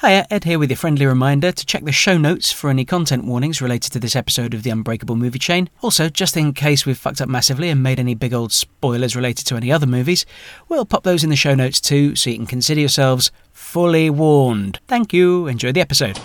Hiya, Ed here with your friendly reminder to check the show notes for any content warnings related to this episode of the Unbreakable Movie Chain. Also, just in case we've fucked up massively and made any big old spoilers related to any other movies, we'll pop those in the show notes too so you can consider yourselves fully warned. Thank you, enjoy the episode.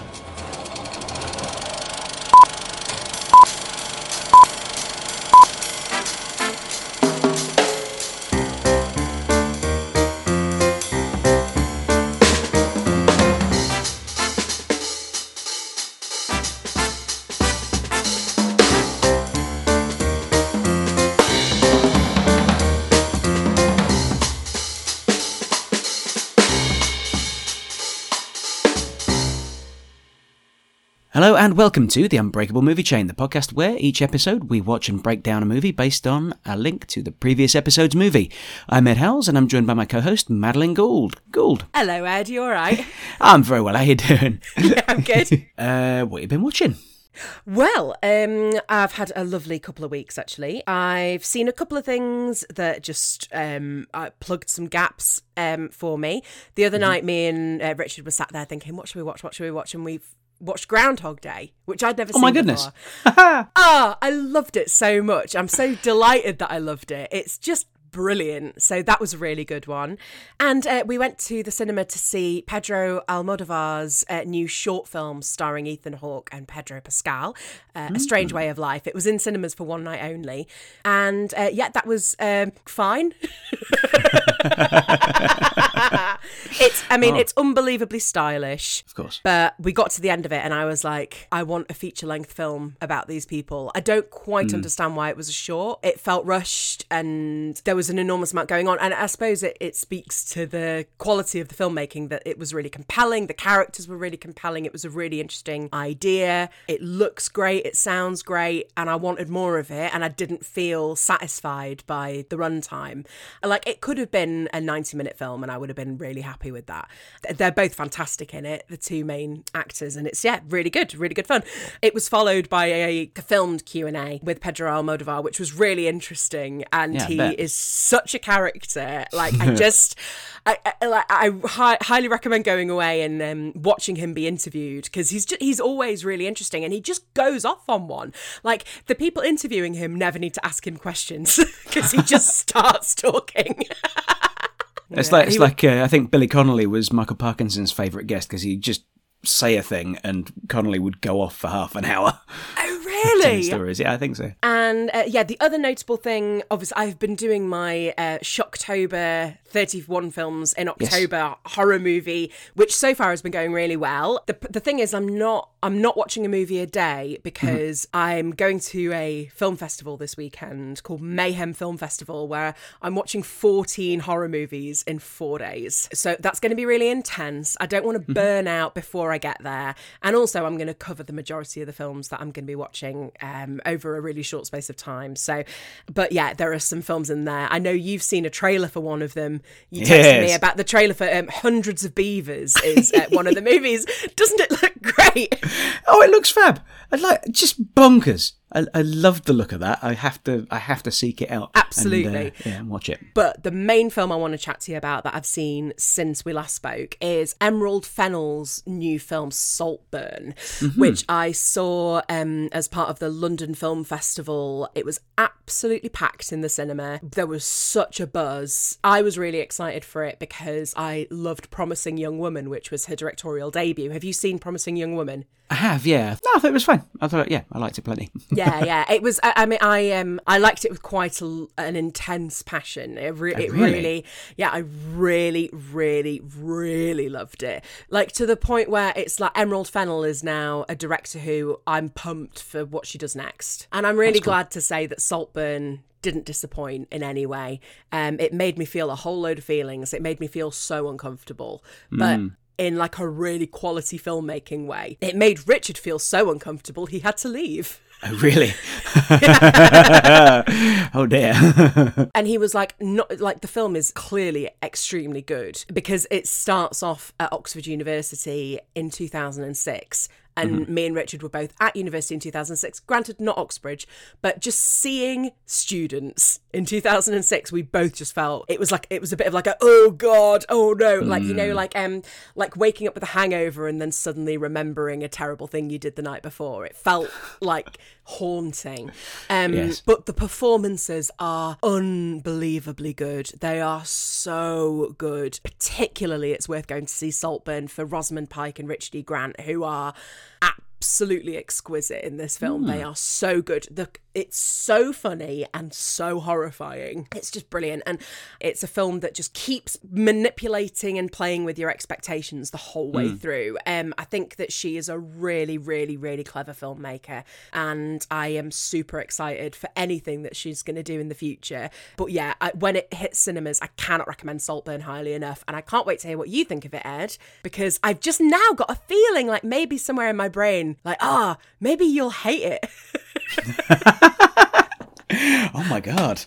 And welcome to the Unbreakable Movie Chain, the podcast where each episode we watch and break down a movie based on a link to the previous episode's movie. I'm Ed Howells and I'm joined by my co-host Madeline Gould. Gould. Hello, Ed. You all right? I'm very well. How you doing? yeah, I'm good. uh, what have you been watching? Well, um, I've had a lovely couple of weeks actually. I've seen a couple of things that just um, uh, plugged some gaps um, for me. The other night, me and uh, Richard were sat there thinking, "What should we watch? What should we watch?" And we've watched Groundhog Day, which I'd never Oh seen. Oh my goodness. Ah, I loved it so much. I'm so delighted that I loved it. It's just brilliant. So that was a really good one. And uh, we went to the cinema to see Pedro Almodovar's uh, new short film starring Ethan Hawke and Pedro Pascal, uh, A Strange Way of Life. It was in cinemas for one night only. And uh, yeah, that was um, fine. it's, I mean, Oh. it's unbelievably stylish. Of course. But we got to the end of it and I was like, I want a feature length film about these people. I don't quite hmm. understand why it was a short. It felt rushed and there was an enormous amount going on. And I suppose it, it speaks to the quality of the filmmaking that it was really compelling. The characters were really compelling. It was a really interesting idea. It looks great. It sounds great. And I wanted more of it. And I didn't feel satisfied by the runtime. Like it could have been a 90 minute film and I would have been really happy with that. They're both fantastic in it, the two main actors. And it's, yeah, really good, really good fun. It was followed by a filmed Q&A with Pedro Almodovar, which was really interesting. And Yeah, he is such a character. Like I just, I, I, I hi- highly recommend going away and um, watching him be interviewed because he's just, he's always really interesting and he just goes off on one. Like the people interviewing him never need to ask him questions because he just starts talking. It's like it's he like uh, I think Billy Connolly was Michael Parkinson's favourite guest because he'd just say a thing and Connolly would go off for half an hour. oh telling really? stories. Yeah, I think so. And uh, yeah, the other notable thing, obviously, I've been doing my uh, Shocktober 31 films in October horror movie, which so far has been going really well. The, the thing is, I'm not I'm not watching a movie a day because I'm going to a film festival this weekend called Mayhem Film Festival, where I'm watching 14 horror movies in four days. So that's going to be really intense. I don't want to burn out before I get there, and also I'm going to cover the majority of the films that I'm going to be watching um, over a really short space of time. So, but yeah, there are some films in there. I know you've seen a trailer for one of them. You texted me about the trailer for um, Hundreds of Beavers is uh, one of the movies. Doesn't it look great? Oh, it looks fab. I'd like just bonkers. I, I love the look of that. I have to I have to seek it out. and, uh, Absolutely. yeah, and watch it. But the main film I want to chat to you about that I've seen since we last spoke is Emerald Fennell's new film Saltburn, which I saw um, as part of the London Film Festival. It was absolutely packed in the cinema. There was such a buzz. I was really excited for it because I loved Promising Young Woman, which was her directorial debut. Have you seen Promising Young Woman? I have, yeah. No, I thought it was fine. I thought, yeah, I liked it plenty. yeah, yeah. It was. I, I mean, I um, I liked it with quite a, an intense passion. It, re- it really? really, yeah, I really, really, really loved it. Like to the point where it's like Emerald Fennell is now a director who I'm pumped for what she does next, and I'm really glad to say that Saltburn didn't disappoint in any way. Um, it made me feel a whole load of feelings. It made me feel so uncomfortable, but. In like a really quality filmmaking way. It made Richard feel so uncomfortable he had to leave. oh, really? oh dear. and he was like not like the film is clearly extremely good because it starts off at Oxford University in 2006 And me and Richard were both at university in 2006. Granted, not Oxbridge, but just seeing students in 2006, we both just felt it was like it was a bit of like a oh god, oh no, like you know, like um, like waking up with a hangover and then suddenly remembering a terrible thing you did the night before. It felt like haunting. Um, Yes. but the performances are unbelievably good. They are so good. Particularly, it's worth going to see Saltburn for Rosamund Pike and Richard E. Grant, who are app absolutely exquisite in this film. They are so good. The it's so funny and so horrifying. It's just brilliant. And it's a film that just keeps manipulating and playing with your expectations the whole way through. Um, I think that she is a really, really, really clever filmmaker. And I am super excited for anything that she's going to do in the future. But yeah, I, when it hits cinemas, I cannot recommend Saltburn highly enough. And I can't wait to hear what you think of it, Ed, because I've just now got a feeling like maybe somewhere in my brain, like, ah, maybe you'll hate it. Oh my god!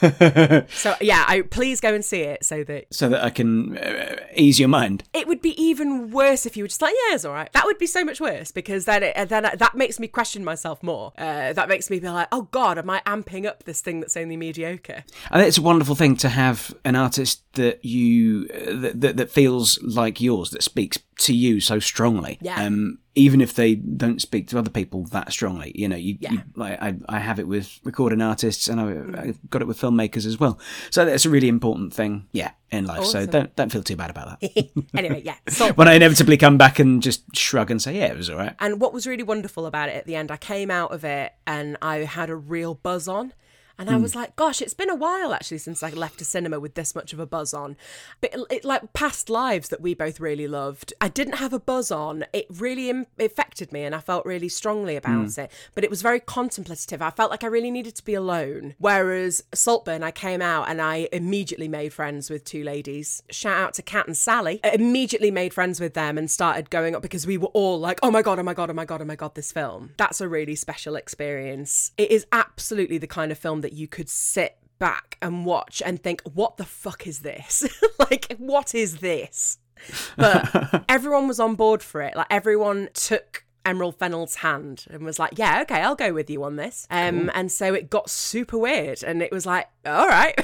So yeah, I please go and see it so that so that I can uh, ease your mind. it would be even worse if you were just like, yeah, it's all right. That would be so much worse because then it, then that makes me question myself more. Uh, that makes me be like, oh god, am I amping up this thing that's only mediocre? I think it's a wonderful thing to have an artist that you uh, that, that that feels like yours, that speaks to you so strongly. Yeah. Um, even if they don't speak to other people that strongly, you know, you, Yeah. you like I, I have it with recording artists, and I, I've got it with filmmakers as well. So that's a really important thing, yeah, in life. So don't don't feel too bad about that. anyway, yeah. So when I inevitably come back and just shrug and say, yeah, it was all right. And what was really wonderful about it at the end, I came out of it and I had a real buzz on. And I hmm. was like, gosh, it's been a while actually since I left a cinema with this much of a buzz on. But it, it- like past lives that we both really loved, I didn't have a buzz on. It really Im- affected me and I felt really strongly about hmm. it. But it was very contemplative. I felt like I really needed to be alone. Whereas Saltburn, I came out and I immediately made friends with two ladies. Shout out to Kat and Sally. I immediately made friends with them and started going up because we were all like, oh my God, oh my God, oh my God, oh my God, this film. That's a really special experience. It is absolutely the kind of film that you could sit back and watch and think, what the fuck is this? like, what is this? But everyone was on board for it. Like, everyone took Emerald Fennell's hand and was like, "Yeah, okay, I'll go with you on this." Um, and so it got super weird, and it was like, "All right,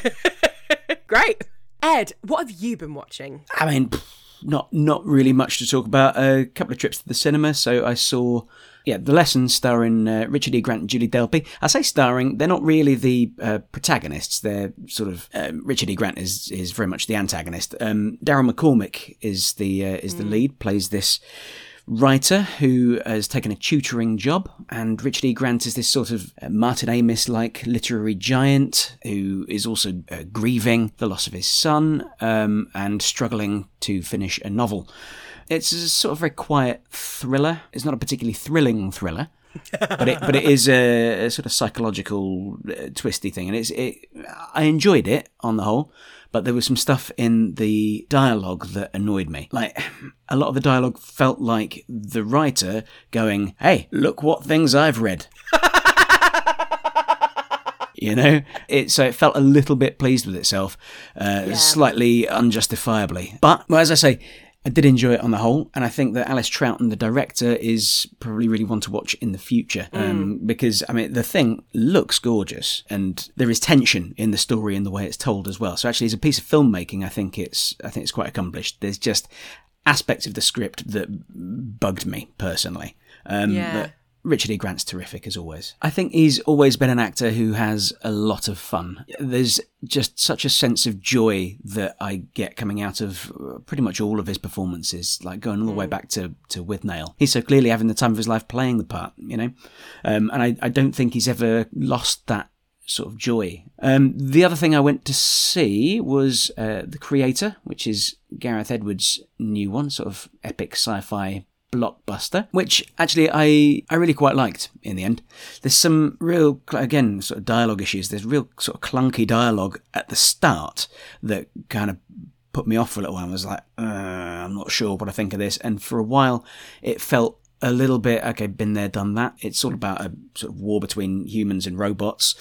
great." Ed, what have you been watching? I mean, not not really much to talk about. A couple of trips to the cinema. So I saw, yeah, The Lesson starring uh, Richard E. Grant and Julie Delpy. I say starring; they're not really the uh, protagonists. They're sort of um, Richard E. Grant is is very much the antagonist. Um, Daryl McCormick is the uh, is the lead. Plays this writer who has taken a tutoring job, and Richard E. Grant is this sort of uh, Martin Amis like literary giant who is also uh, grieving the loss of his son um, and struggling to finish a novel. It's a sort of very quiet thriller. It's not a particularly thrilling thriller. but it but it is a, a sort of psychological uh, twisty thing, and it's it. I enjoyed it on the whole, but there was some stuff in the dialogue that annoyed me. Like a lot of the dialogue felt like the writer going, "Hey, look what things I've read." you know it so it felt a little bit pleased with itself uh, slightly unjustifiably but well, as i say I did enjoy it on the whole, and I think that Alice Troughton, the director, is probably really one to watch in the future. Um, because I mean, the thing looks gorgeous, and there is tension in the story and the way it's told as well. So actually, as a piece of filmmaking, I think it's I think it's quite accomplished. There's just aspects of the script that bugged me personally. Um, Yeah. Richard E. Grant's terrific as always. I think he's always been an actor who has a lot of fun. There's just such a sense of joy that I get coming out of uh, pretty much all of his performances, like going all the way back to, to Withnail. He's so clearly having the time of his life playing the part, you know? Um, and I, I don't think he's ever lost that sort of joy. Um, the other thing I went to see was uh, The Creator, which is Gareth Edwards' new one, sort of epic sci-fi blockbuster, which actually I, I really quite liked in the end. There's some real, again, sort of dialogue issues. There's real sort of clunky dialogue at the start that kind of put me off for a little while. I was like, uh, I'm not sure what I think of this. And for a while, it felt a little bit, okay, been there, done that. It's all about a sort of war between humans and robots.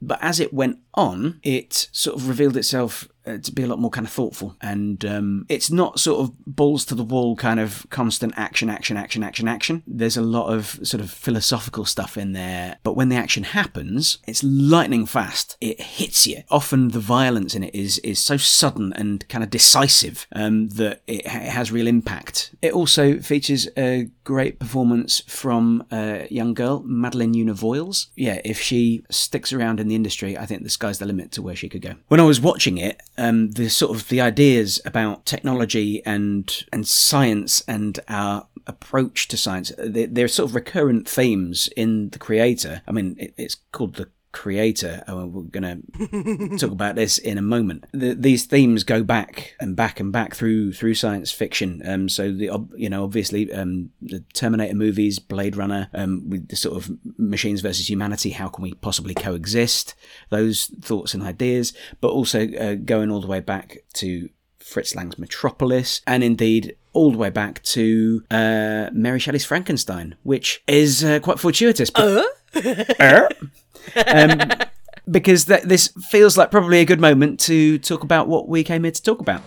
But as it went on, it sort of revealed itself to be a lot more kind of thoughtful, and um, it's not sort of balls to the wall kind of constant action, action, action, action, action. There's a lot of sort of philosophical stuff in there, but when the action happens, it's lightning fast. It hits you. Often the violence in it is is so sudden and kind of decisive um, that it, ha- it has real impact. It also features a great performance from a young girl, Madeleine Yuna Voyles. Yeah, if she sticks around in the industry, I think the sky's the limit to where she could go. When I was watching it, um, the sort of the ideas about technology and and science and our approach to science, they, they're sort of recurrent themes in the creator. I mean, it, it's called the creator. Oh, we're going to talk about this in a moment. The, these themes go back and back and back through through science fiction. Um, so the you know obviously um, the Terminator movies, Blade Runner, um, with the sort of machines versus humanity. How can we possibly coexist? Those thoughts and ideas, but also uh, going all the way back to Fritz Lang's Metropolis, and indeed all the way back to uh, Mary Shelley's Frankenstein, which is uh, quite fortuitous. But, uh? um, because th- this feels like probably a good moment to talk about what we came here to talk about.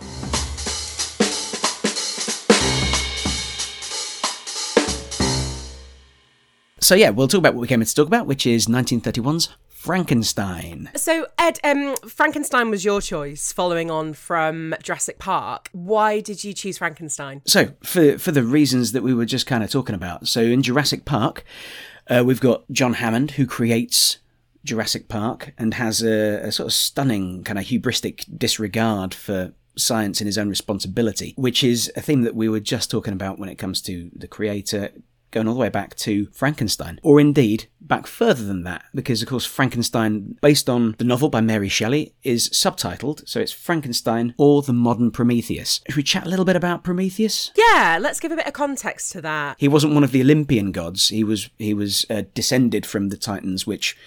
So yeah, we'll talk about what we came here to talk about, which is 1931's Frankenstein. So, Ed, um, Frankenstein was your choice following on from Jurassic Park. Why did you choose Frankenstein? So, for for the reasons that we were just kind of talking about. So, in Jurassic Park, uh, we've got John Hammond who creates Jurassic Park and has a, a sort of stunning kind of hubristic disregard for science and his own responsibility, which is a theme that we were just talking about when it comes to the creator going all the way back to Frankenstein, or indeed back further than that, because of course Frankenstein, based on the novel by Mary Shelley, is subtitled, so it's Frankenstein or the Modern Prometheus. Should we chat a little bit about Prometheus? Yeah, let's give a bit of context to that. He wasn't one of the Olympian gods. He was he was uh, descended from the Titans, which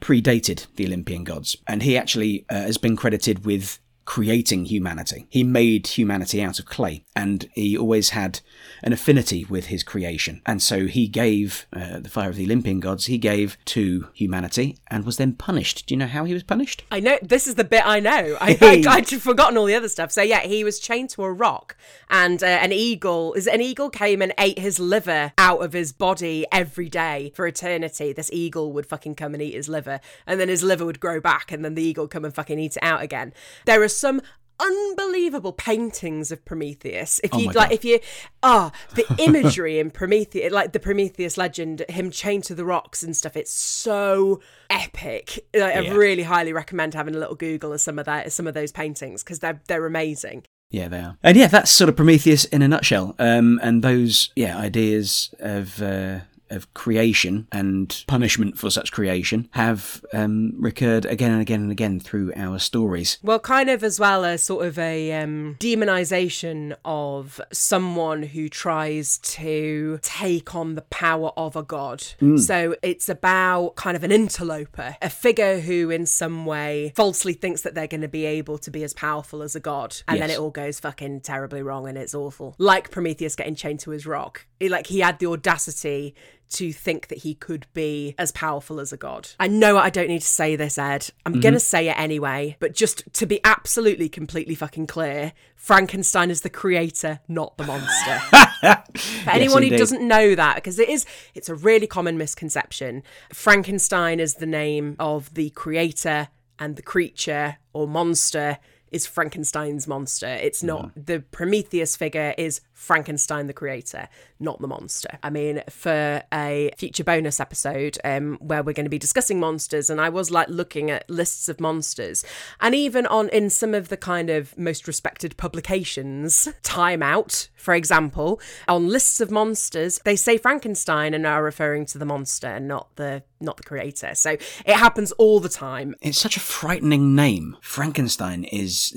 predated the Olympian gods, and he actually uh, has been credited with creating humanity. He made humanity out of clay, and he always had an affinity with his creation. And so he gave uh, the fire of the Olympian gods. He gave to humanity, and was then punished. Do you know how he was punished? I know this is the bit I know. I, I, I'd forgotten all the other stuff. So yeah, he was chained to a rock, and uh, an eagle is an eagle came and ate his liver out of his body every day for eternity. This eagle would fucking come and eat his liver, and then his liver would grow back, and then the eagle come and fucking eat it out again. There are some unbelievable paintings of Prometheus. If Oh you my like, God. if you ah the imagery in Prometheus, like the Prometheus legend, him chained to the rocks and stuff. It's so epic. Like, I really highly recommend having a little Google of some of that, some of those paintings because they're they're amazing. Yeah, they are. And yeah, that's sort of Prometheus in a nutshell. Um, and those, yeah, ideas of uh, of creation and punishment for such creation have um, recurred again and again and again through our stories. Well, kind of as well as sort of a um, demonization of someone who tries to take on the power of a god. So it's about kind of an interloper, a figure who, in some way, falsely thinks that they're going to be able to be as powerful as a god, and then it all goes fucking terribly wrong, and it's awful. Like Prometheus getting chained to his rock. Like he had the audacity to think that he could be as powerful as a god. I know I don't need to say this, Ed. I'm mm-hmm. going to say it anyway, but just to be absolutely completely fucking clear, Frankenstein is the creator, not the monster. For anyone who doesn't know that, because it is, it's a really common misconception. Frankenstein is the name of the creator, and the creature or monster is Frankenstein's monster. It's not mm. the Prometheus figure is Frankenstein the creator, not the monster. I mean, for a future bonus episode um, where we're going to be discussing monsters, and I was like looking at lists of monsters, and even on in some of the kind of most respected publications, Time Out, for example, on lists of monsters, they say Frankenstein and are referring to the monster and not the not the creator. So it happens all the time. It's such a frightening name. Frankenstein is.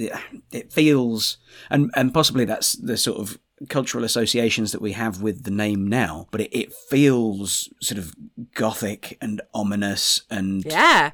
It feels, and and possibly that's the sort of cultural associations that we have with the name now, but it, it feels sort of gothic and ominous and Yeah.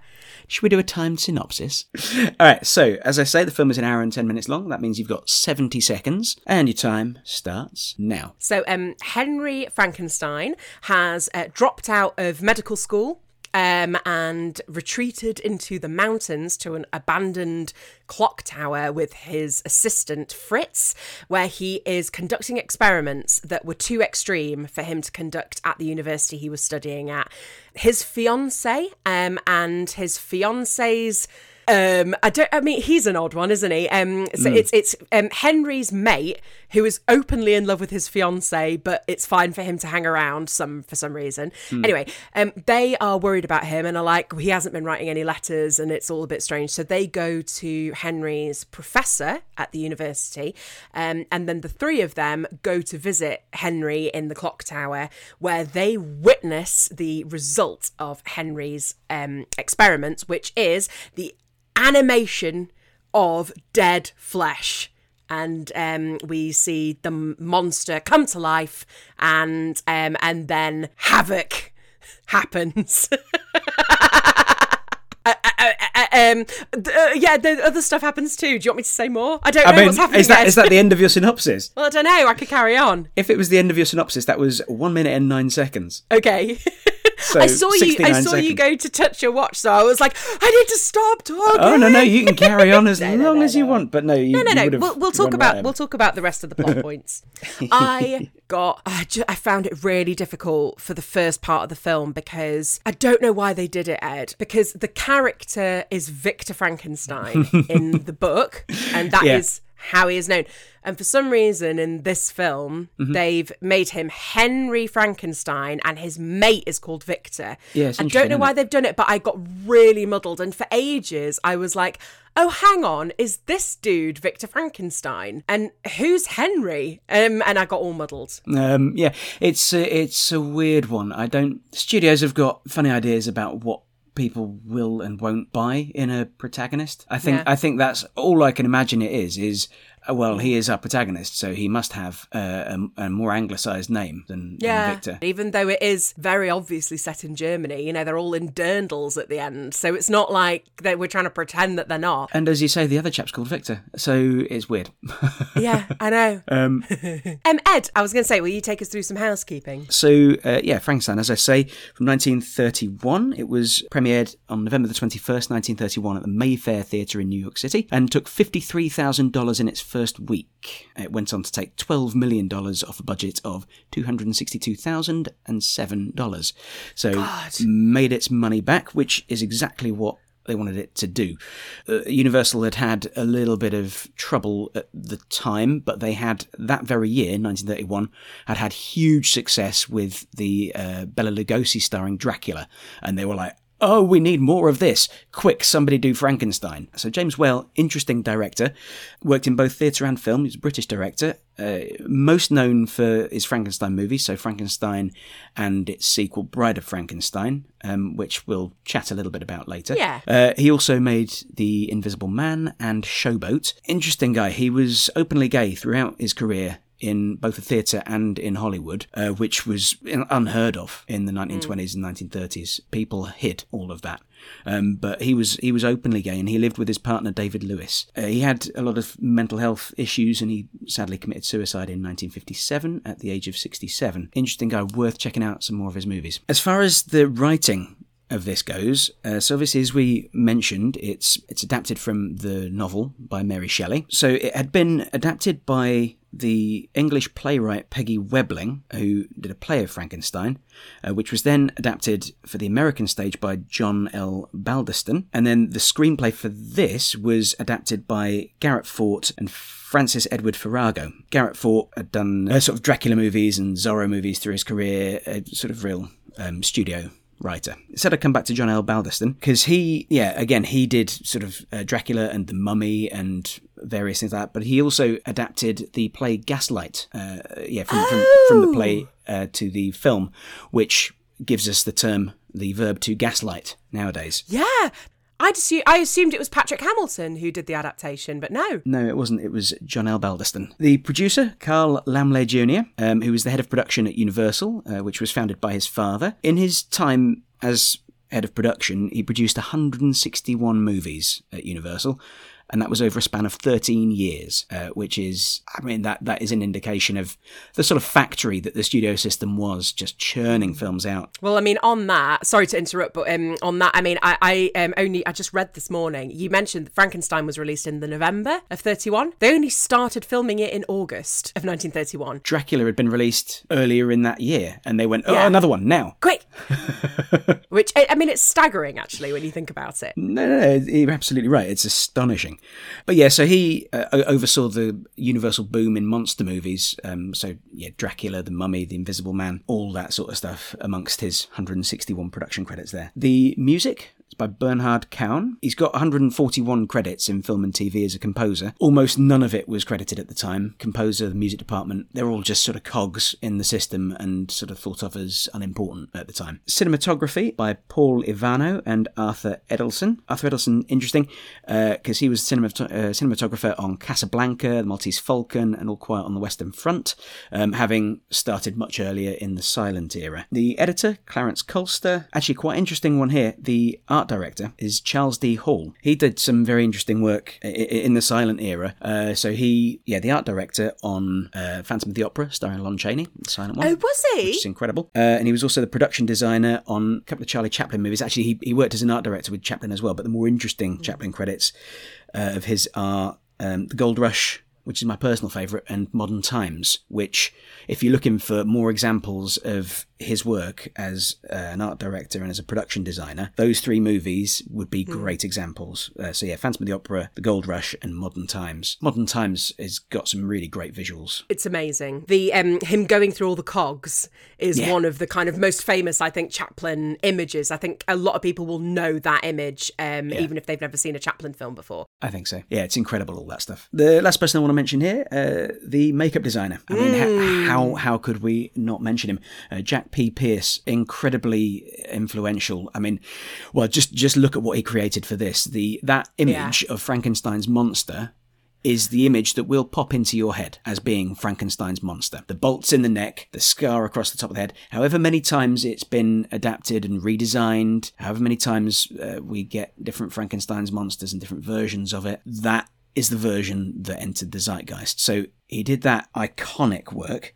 Should we do a timed synopsis? All right, so as I say, the film is an hour and 10 minutes long. That means you've got 70 seconds, and your time starts now. So, um, Henry Frankenstein has uh, dropped out of medical school um, and retreated into the mountains to an abandoned clock tower with his assistant Fritz, where he is conducting experiments that were too extreme for him to conduct at the university he was studying at. His fiance um, and his fiance's um, I don't. I mean, he's an odd one, isn't he? Um, so Mm. it's it's um, Henry's mate who is openly in love with his fiance, but it's fine for him to hang around some for some reason. Mm. Anyway, um, they are worried about him and are like, he hasn't been writing any letters, and it's all a bit strange. So they go to Henry's professor at the university, um, and then the three of them go to visit Henry in the clock tower, where they witness the result of Henry's um, experiments, which is the animation of dead flesh. And um, we see the monster come to life, and um, and then havoc happens. Uh, uh, uh, uh, um, uh, yeah, the other stuff happens too. Do you want me to say more? I don't I know mean, what's happening. is that is that the end of your synopsis? well, I don't know. I could carry on. If it was the end of your synopsis, that was one minute and nine seconds. Okay. So I saw you. I 69 saw you seconds. go to touch your watch, so I was like, I need to stop talking. Oh no, no, you can carry on as No, no, long no, as you no. want. But no, you, No, no, you no. We'll, we'll talk about right we'll talk about the rest of the plot points. I got I, I found it really difficult for the first part of the film because I don't know why they did it, Ed. Because the character is Victor Frankenstein in the book, and that is Yeah. how he is known. And for some reason, in this film, Mm-hmm. they've made him Henry Frankenstein, and his mate is called Victor. Yeah, I don't know why it? they've done it, but I got really muddled. And for ages, I was like, oh, hang on, is this dude Victor Frankenstein? And who's Henry? Um, and I got all muddled. Um, yeah, it's a, it's a weird one. I don't. Studios have got funny ideas about what people will and won't buy in a protagonist. I think Yeah. I think that's all I can imagine. It is is well, he is our protagonist, so he must have uh, a, a more anglicised name than, than Victor. Even though it is very obviously set in Germany, you know, they're all in dirndls at the end. So it's not like that we're trying to pretend that they're not. And as you say, the other chap's called Victor, so it's weird. yeah, I know. um, Um, Ed, I was going to say, will you take us through some housekeeping? So, uh, yeah, Frankenstein, as I say, from 1931. It was premiered on November the 21st, 1931, at the Mayfair Theatre in New York City and took $53,000 in its first week. It went on to take $12 million off a budget of $262,007. So, made its money back, which is exactly what they wanted it to do. Uh, Universal had had a little bit of trouble at the time, but they had that very year, 1931, had had huge success with the uh, Bela Lugosi starring Dracula, and they were like. Oh, we need more of this. Quick, somebody do Frankenstein. So, James Whale, interesting director, worked in both theatre and film. He's a British director, uh, most known for his Frankenstein movies, so Frankenstein and its sequel, Bride of Frankenstein, um, which we'll chat a little bit about later. Yeah. Uh, he also made The Invisible Man and Showboat. Interesting guy. He was openly gay throughout his career in both the theatre and in Hollywood, uh, which was unheard of in the 1920s and 1930s. People hid all of that. Um, but he was he was openly gay, and he lived with his partner David Lewis. Uh, he had a lot of mental health issues, and he sadly committed suicide in 1957 at the age of 67. Interesting guy, worth checking out some more of his movies. As far as the writing of this goes. Uh, so obviously, as we mentioned, it's it's adapted from the novel by Mary Shelley. So it had been adapted by the English playwright Peggy Webling, who did a play of Frankenstein, uh, which was then adapted for the American stage by John L. Balderston. And then the screenplay for this was adapted by Garrett Fort and Francis Edward Faragoh. Garrett Fort had done uh, sort of Dracula movies and Zorro movies through his career, a sort of real um, studio writer. Said I'd come back to John L. Balderston because he, yeah, again, he did sort of uh, Dracula and The Mummy and various things like that, but he also adapted the play Gaslight, uh, yeah, from, from, from the play uh, to the film, which gives us the term, the verb to gaslight nowadays. Yeah. I'd I assumed it was Patrick Hamilton who did the adaptation, but no. No, it wasn't. It was John L. Balderston. The producer, Carl Laemmle Jr., um, who was the head of production at Universal, uh, which was founded by his father. In his time as head of production, he produced 161 movies at Universal, and that was over a span of 13 years, uh, which is, I mean, that that is an indication of the sort of factory that the studio system was, just churning films out. Well, I mean, on that, sorry to interrupt, but um, on that, I mean, I, I um, only, I just read this morning, you mentioned that Frankenstein was released in the November of 31. They only started filming it in August of 1931. Dracula had been released earlier in that year, and they went, oh, Yeah. another one now. Quick! Which, I I mean, it's staggering, actually, when you think about it. No, no, no, you're absolutely right. It's astonishing. But yeah, so he uh, oversaw the universal boom in monster movies. Um, so yeah, Dracula, The Mummy, The Invisible Man, all that sort of stuff amongst his 161 production credits there. The music is by Bernhard Kaun. He's got 141 credits in film and TV as a composer. Almost none of it was credited at the time. Composer, the music department, they're all just sort of cogs in the system and sort of thought of as unimportant at the time. Cinematography by Paul Ivano and Arthur Edelson. Arthur Edelson, interesting, because he was cinemat- uh, cinematographer on Casablanca, The Maltese Falcon, and All Quiet on the Western Front, um, having started much earlier in the silent era. The editor, Clarence Kolster, actually quite interesting one here. The art director is Charles D. Hall. He did some very interesting work in the silent era. Uh, so he, yeah, the art director on uh, Phantom of the Opera, starring Lon Chaney, the silent one Oh, was he? which is incredible. Uh, and he was also the production designer on a couple of Charlie Chaplin movies. Actually, he, he worked as an art director with Chaplin as well. But the more interesting Chaplin credits uh, of his are um, The Gold Rush, which is my personal favourite, and Modern Times, which, if you're looking for more examples of his work as uh, an art director and as a production designer, those three movies would be great examples. Uh, so yeah, Phantom of the Opera, The Gold Rush, and Modern Times. Modern Times has got some really great visuals. It's amazing. The um, him going through all the cogs is Yeah. one of the kind of most famous, I think, Chaplin images. I think a lot of people will know that image, um, even if they've never seen a Chaplin film before. I think so. Yeah, it's incredible all that stuff. The last person I want to mention here, uh, the makeup designer. I mean, ha- how how could we not mention him? Uh, Jack P. Pierce, incredibly influential. I mean, well, just just look at what he created for this. The that image of Frankenstein's monster is the image that will pop into your head as being Frankenstein's monster. The bolts in the neck, the scar across the top of the head, however many times it's been adapted and redesigned, however many times uh, we get different Frankenstein's monsters and different versions of it, that is the version that entered the zeitgeist. So he did that iconic work.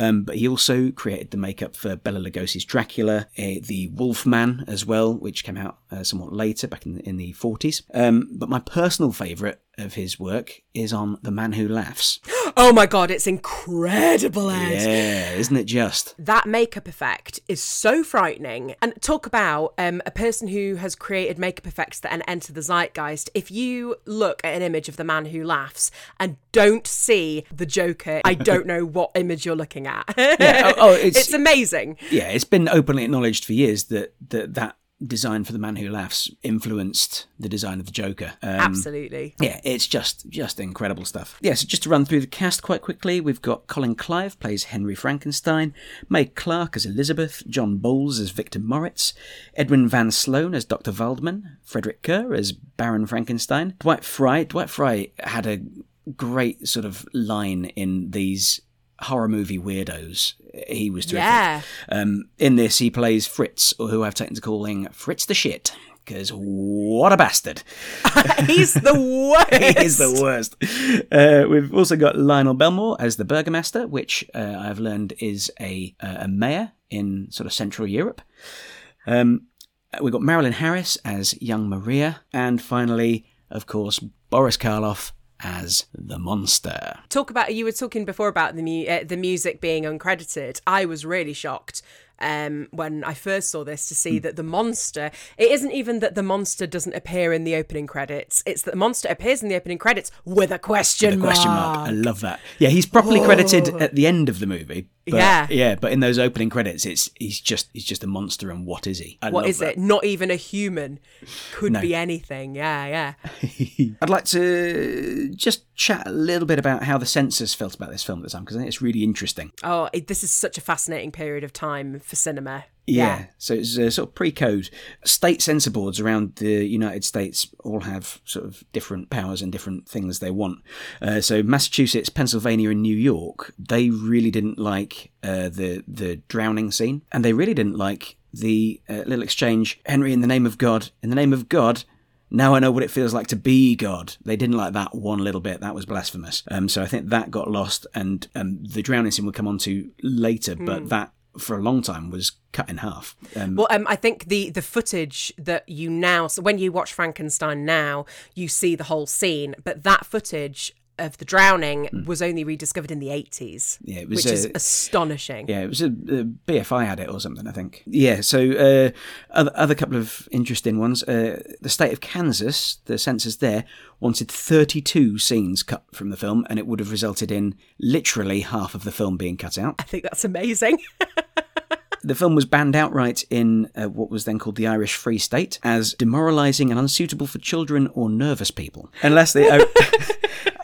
Um, but he also created the makeup for Bela Lugosi's Dracula, uh, the Wolfman as well, which came out uh, somewhat later, back in the, in the 40s. Um, but my personal favourite of his work is on The Man Who Laughs. Oh my god, it's incredible, Ed. Yeah, isn't it just? That makeup effect is so frightening. And talk about um, a person who has created makeup effects that enter the zeitgeist. If you look at an image of the man who laughs and don't see the Joker, I don't know what image you're looking at. Yeah, oh, oh, it's, it's amazing. yeah, it's been openly acknowledged for years that that, that design for The Man Who Laughs influenced the design of the Joker. Um, Absolutely. Yeah, it's just just incredible stuff. Yeah, so just to run through the cast quite quickly, we've got Colin Clive plays Henry Frankenstein, Mae Clarke as Elizabeth, John Boles as Victor Moritz, Edwin Van Sloan as Dr. Waldman, Frederick Kerr as Baron Frankenstein, Dwight Frye. Dwight Frye had a great sort of line in these horror movie weirdos. He was terrific. Yeah. Um, in this, he plays Fritz, or who I've taken to calling Fritz the Shit. Because what a bastard! He's the worst. he is the worst. Uh, we've also got Lionel Belmore as the Burgomaster, which uh, I've learned is a, uh, a mayor in sort of Central Europe. Um, we've got Marilyn Harris as young Maria, and finally, of course, Boris Karloff as the monster. talk about you were talking before about the mu- uh, the music being uncredited. I was really shocked um, when I first saw this to Hmm. see that the monster. It isn't even that the monster doesn't appear in the opening credits. It's that the monster appears in the opening credits with a question The mark. question mark. I love that. Yeah, he's properly credited at the end of the movie. But, Yeah. yeah, but in those opening credits, it's he's just he's just a monster, and what is he? I What is that. it? Not even a human. Could No. be anything. Yeah, yeah. I'd like to just chat a little bit about how the censors felt about this film at the time because I think it's really interesting. Oh, it, this is such a fascinating period of time for cinema. Yeah. So it's uh, sort of pre-code. State censor boards around the United States all have sort of different powers and different things they want. Uh, so Massachusetts, Pennsylvania, and New York, they really didn't like uh, the the drowning scene, and they really didn't like the uh, little exchange. Henry, in the name of God, in the name of God. now I know what it feels like to be God. They didn't like that one little bit. That was blasphemous. Um, so I think that got lost, and um, the drowning scene we'll come on to later, but that for a long time was cut in half. Um, Well, um, I think the the footage that you now, so when you watch Frankenstein now, you see the whole scene, but that footage of the drowning was only rediscovered in the 80s, Hmm. Yeah, it was, which is uh, astonishing. Yeah, it was a, a BFI had it or something, I think. Yeah, so uh, other, other couple of interesting ones. Uh, the state of Kansas, the censors there wanted 32 scenes cut from the film, and it would have resulted in literally half of the film being cut out. I think that's amazing. The film was banned outright in uh, what was then called the Irish Free State as demoralising and unsuitable for children or nervous people, unless they.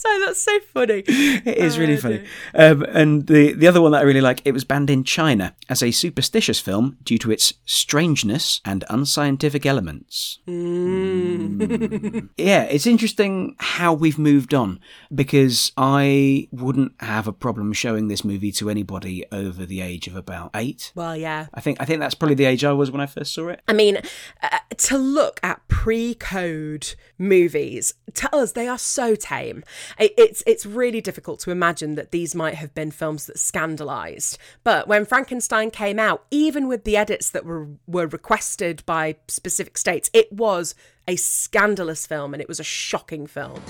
so that's so funny. It is really Oh, funny. Um, and the, the other one that I really like, it was banned in China as a superstitious film due to its strangeness and unscientific elements. Mm. Yeah, it's interesting how we've moved on because I wouldn't have a problem showing this movie to anybody over the age of about eight. Well, yeah. I think I think that's probably the age I was when I first saw it. I mean, uh, to look at pre-code movies, to us they are so tame. It, it's it's really difficult to imagine that these might have been films that scandalized. But when Frankenstein came out, even with the edits that were were requested by specific states, it was a scandalous film and it was a shocking film.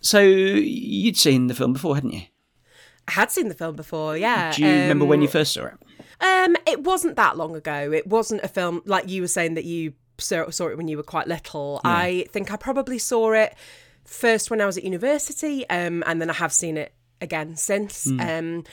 So you'd seen the film before, hadn't you? I had seen the film before, yeah. Do you remember when you Um, first saw it? Um, it wasn't that long ago. It wasn't a film like you were saying that you saw, saw it when you were quite little. I think I probably saw it first when I was at university, um, and then I have seen it again since. Um,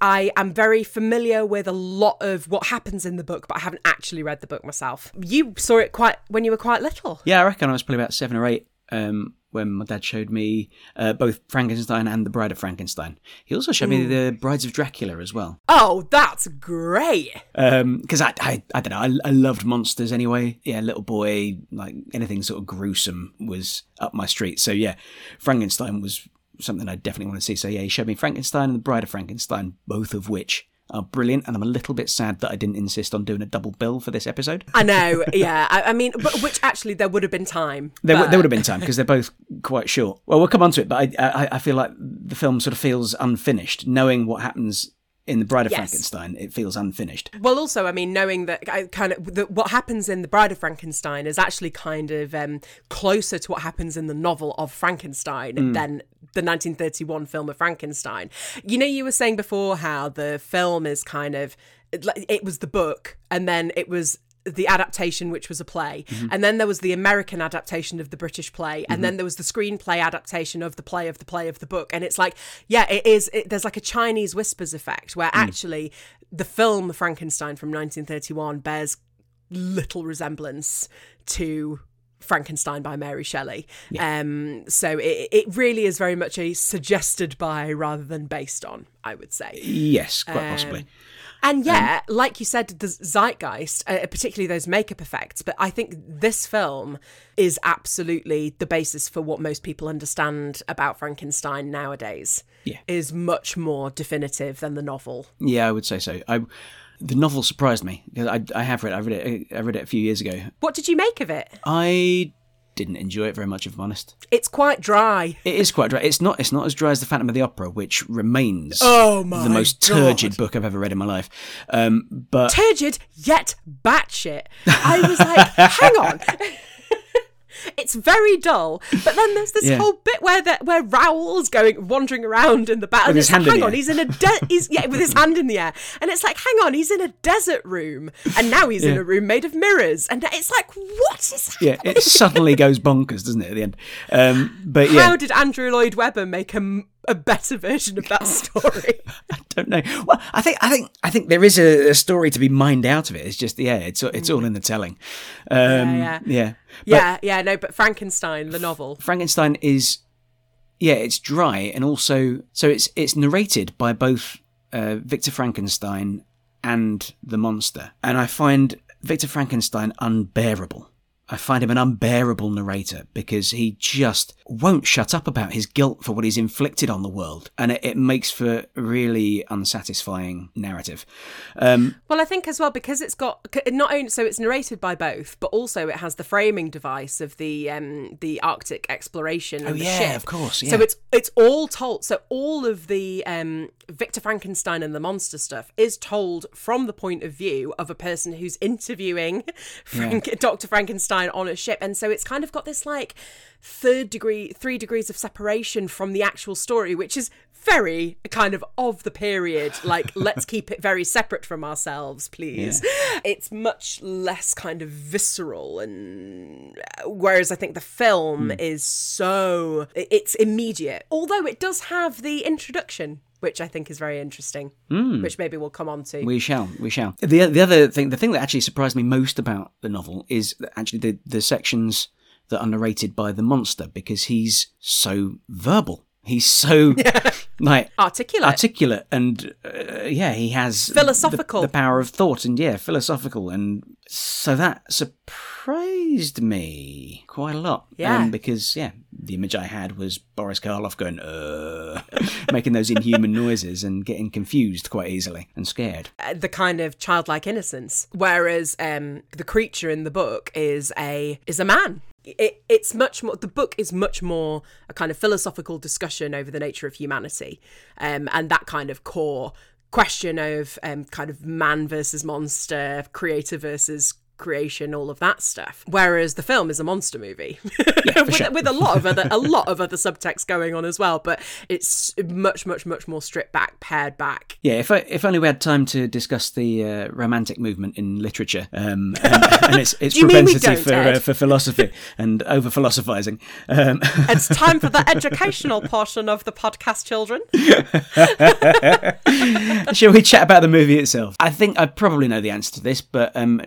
I am very familiar with a lot of what happens in the book, but I haven't actually read the book myself. You saw it quite when you were quite little. Yeah, I reckon I was probably about seven or eight um, when my dad showed me uh, both Frankenstein and The Bride of Frankenstein. He also showed me The Brides of Dracula as well. Oh, that's great. Because I, I, I don't know, I, I loved monsters anyway. Yeah, little boy, like anything sort of gruesome was up my street. So yeah, Frankenstein was something I definitely want to see. So yeah, he showed me Frankenstein and The Bride of Frankenstein, both of which are brilliant. And I'm a little bit sad that I didn't insist on doing a double bill for this episode. I know, yeah. I, I mean, but which actually there would have been time. There, w there would have been time because they're both quite short. Well, we'll come on to it, but I, I, I feel like the film sort of feels unfinished. Knowing what happens in The Bride of Yes. Frankenstein, it feels unfinished. Well, also, I mean, knowing that I kind of the, what happens in the Bride of Frankenstein is actually kind of um, closer to what happens in the novel of Frankenstein than the 1931 film of Frankenstein. You know, you were saying before how the film is kind of like it was the book, and then it was the adaptation which was a play. Mm-hmm. And then there was the american adaptation of the british play. And mm-hmm. then there was the screenplay adaptation of the play of the play of the book. And it's like yeah it is it, there's like a chinese whispers effect where mm. actually the film frankenstein from 1931 bears little resemblance to Frankenstein by Mary Shelley. Um, so it, it really is very much a suggested by rather than based on, I would say. Yes, quite possibly. Um, And yeah, like you said, the zeitgeist, uh, particularly those makeup effects, but I think this film is absolutely the basis for what most people understand about Frankenstein nowadays. Yeah. Is much more definitive than the novel. Yeah, I would say so. I, the novel surprised me because I, I have read. I read it. I read it a few years ago. What did you make of it? I didn't enjoy it very much, if I'm honest. It's quite dry. It is quite dry. It's not. It's not as dry as the Phantom of the Opera, which remains Oh my the most God. turgid book I've ever read in my life. Um, but turgid yet batshit. I was like, hang on. It's very dull, but then there's this Yeah. whole bit where the, where Raoul's going wandering around in the back. With his it's hand in like, hang the on, air. he's in a de- he's yeah with his hand in the air, and it's like, hang on, he's in a desert room, and now he's in a room made of mirrors, and it's like, what is yeah, it suddenly goes bonkers, doesn't it? At the end. Um, but yeah, How did Andrew Lloyd Webber make a better version of that story? I don't know. Well, I think I think I think there is a, a story to be mined out of it. It's just yeah, it's it's all in the telling. Um, yeah. yeah. But yeah, yeah, no, but Frankenstein, the novel. Frankenstein is yeah, it's dry and also so it's it's narrated by both uh, Victor Frankenstein and the monster, and I find Victor Frankenstein unbearable. I find him an unbearable narrator because he just won't shut up about his guilt for what he's inflicted on the world. And it, it makes for a really unsatisfying narrative. Um, well, I think as well because it's got not only so it's narrated by both, but also it has the framing device of the um, the Arctic exploration. oh the yeah, ship. of course. Yeah. So it's it's all told. So all of the um, Victor Frankenstein and the monster stuff is told from the point of view of a person who's interviewing Frank, Dr. Frankenstein on a ship, and so it's kind of got this like third degree, three degrees of separation from the actual story, which is very kind of of the period. Like, let's keep it very separate from ourselves, please. It's much less kind of visceral, and whereas I think the film hmm. is so it's immediate, although it does have the introduction. Which I think is very interesting, hmm. which maybe we'll come on to. We shall, we shall. The the other thing, the thing that actually surprised me most about the novel is actually the the sections that are narrated by the monster because he's so verbal. He's so like Articulate. articulate, and uh, yeah, he has the- Philosophical. the, power of thought, and yeah, philosophical, and so that surprised me quite a lot. Yeah. um, because yeah, the image I had was Boris Karloff going uh, making those inhuman noises and getting confused quite easily and scared. uh, the kind of childlike innocence, whereas um, the creature in the book is a is a man. It, it's much more. The book is much more a kind of philosophical discussion over the nature of humanity, um, and that kind of core question of um, kind of man versus monster, creator versus creation, all of that stuff. Whereas the film is a monster movie with, sure. with a lot of other a lot of other subtext going on as well, but it's much much much more stripped back, pared back. Yeah, if I, if only we had time to discuss the uh, romantic movement in literature um, and, and its, its propensity for uh, for philosophy and over philosophizing. Um, It's time for the educational portion of the podcast, children. shall we chat about the movie itself? I think I probably know the answer to this, but um,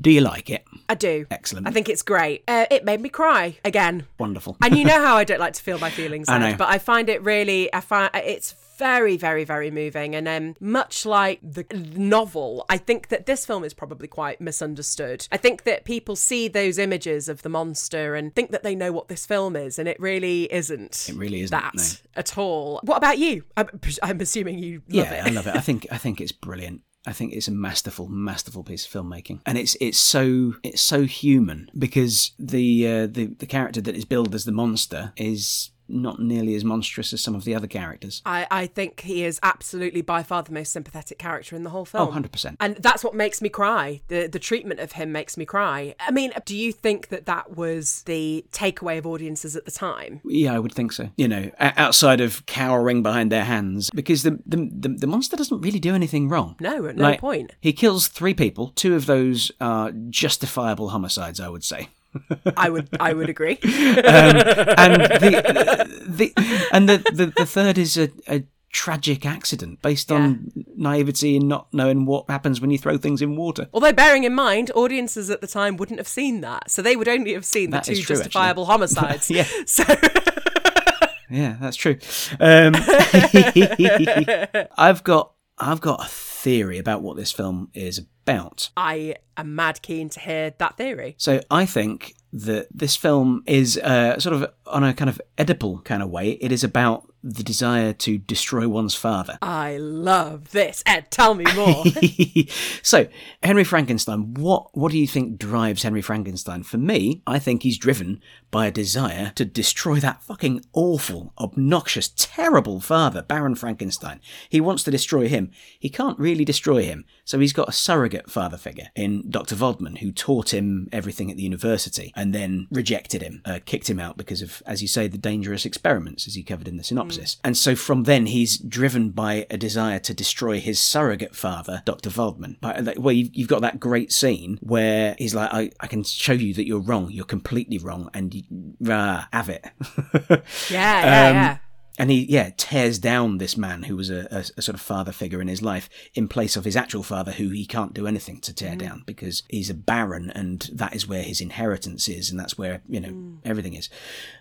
do you like it? I do. Excellent. I think it's great. Uh, it made me cry again. Wonderful. And you know how I don't like to feel my feelings, I know. but I find it really. I find it's very, very, very moving. And um, much like the novel, I think that this film is probably quite misunderstood. I think that people see those images of the monster and think that they know what this film is, and it really isn't. It really isn't, that no. at all. What about you? I'm, I'm assuming you love yeah, it. I love it. I think I think it's brilliant. I think it's a masterful, masterful piece of filmmaking, and it's it's so it's so human because the uh, the the character that is billed as the monster is not nearly as monstrous as some of the other characters. I, I think he is absolutely by far the most sympathetic character in the whole Oh, film. 100%. And that's what makes me cry. The the treatment of him makes me cry. I mean, do you think that that was the takeaway of audiences at the time? Yeah, I would think so. You know, outside of cowering behind their hands, because the the, the, the monster doesn't really do anything wrong. No, at no Like, point. He kills three people. Two of those are justifiable homicides, I would say. I would I would agree. and the, the and the, the the third is a, a tragic accident based on naivety and not knowing what happens when you throw things in water. Although bearing in mind, audiences at the time wouldn't have seen that, so they would only have seen the two true, justifiable homicides. Yeah. So Yeah, that's true. Um, I've got I've got a theory about what this film is about. I am mad keen to hear that theory. So I think that this film is uh, sort of on a kind of Oedipal kind of way. It is about the desire to destroy one's father. I love this. Ed, tell me more. so Henry Frankenstein, what what do you think drives Henry Frankenstein? For me, I think he's driven by a desire to destroy that fucking awful, obnoxious, terrible father, Baron Frankenstein. He wants to destroy him. He can't really destroy him, so he's got a surrogate father figure in Dr. Waldman, who taught him everything at the university and then rejected him, uh, kicked him out because of, as you say, the dangerous experiments, as he covered in the synopsis. And so from then, he's driven by a desire to destroy his surrogate father, Dr. Waldman. Like, well, you've, you've got that great scene where he's like, I, I can show you that you're wrong. You're completely wrong. And you, rah, have it. Yeah, yeah, Um, yeah. And he, yeah, tears down this man who was a, a, a sort of father figure in his life in place of his actual father, who he can't do anything to tear mm. down because he's a baron and that is where his inheritance is and that's where, you know, mm. everything is.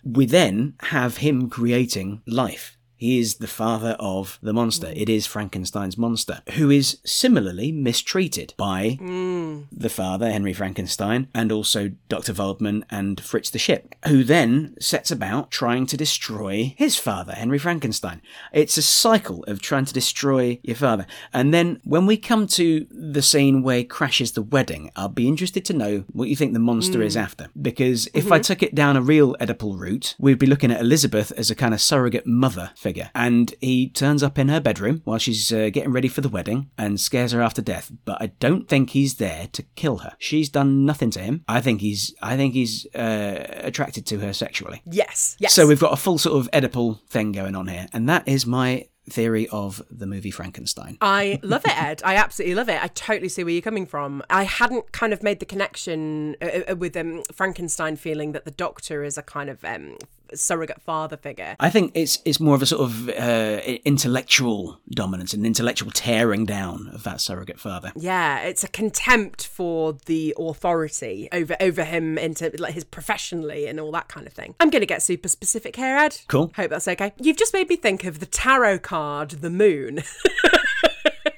We then have him creating life He is the father of the monster. It is Frankenstein's monster, who is similarly mistreated by mm. the father, Henry Frankenstein, and also Dr. Waldman and Fritz the shit, who then sets about trying to destroy his father, Henry Frankenstein. It's a cycle of trying to destroy your father. And then when we come to the scene where he crashes the wedding, I'll be interested to know what you think the monster is mm. after. Because if I mm-hmm. took it down a real Oedipal route, we'd be looking at Elizabeth as a kind of surrogate mother figure. And he turns up in her bedroom while she's uh, getting ready for the wedding and scares her after death. But I don't think he's there to kill her. She's done nothing to him. I think he's I think he's uh, attracted to her sexually. Yes. Yes. So we've got a full sort of Oedipal thing going on here, and that is my theory of the movie Frankenstein. I love it, Ed. I absolutely love it. I totally see where you're coming from. I hadn't kind of made the connection uh, uh, with um, Frankenstein feeling that the doctor is a kind of um, surrogate father figure. I think it's it's more of a sort of uh, intellectual dominance, an intellectual tearing down of that surrogate father. Yeah, it's a contempt for the authority over over him into like his professionally and all that kind of thing. I'm going to get super specific here, Ed. Cool. Hope that's okay. You've just made me think of the tarot card, the moon.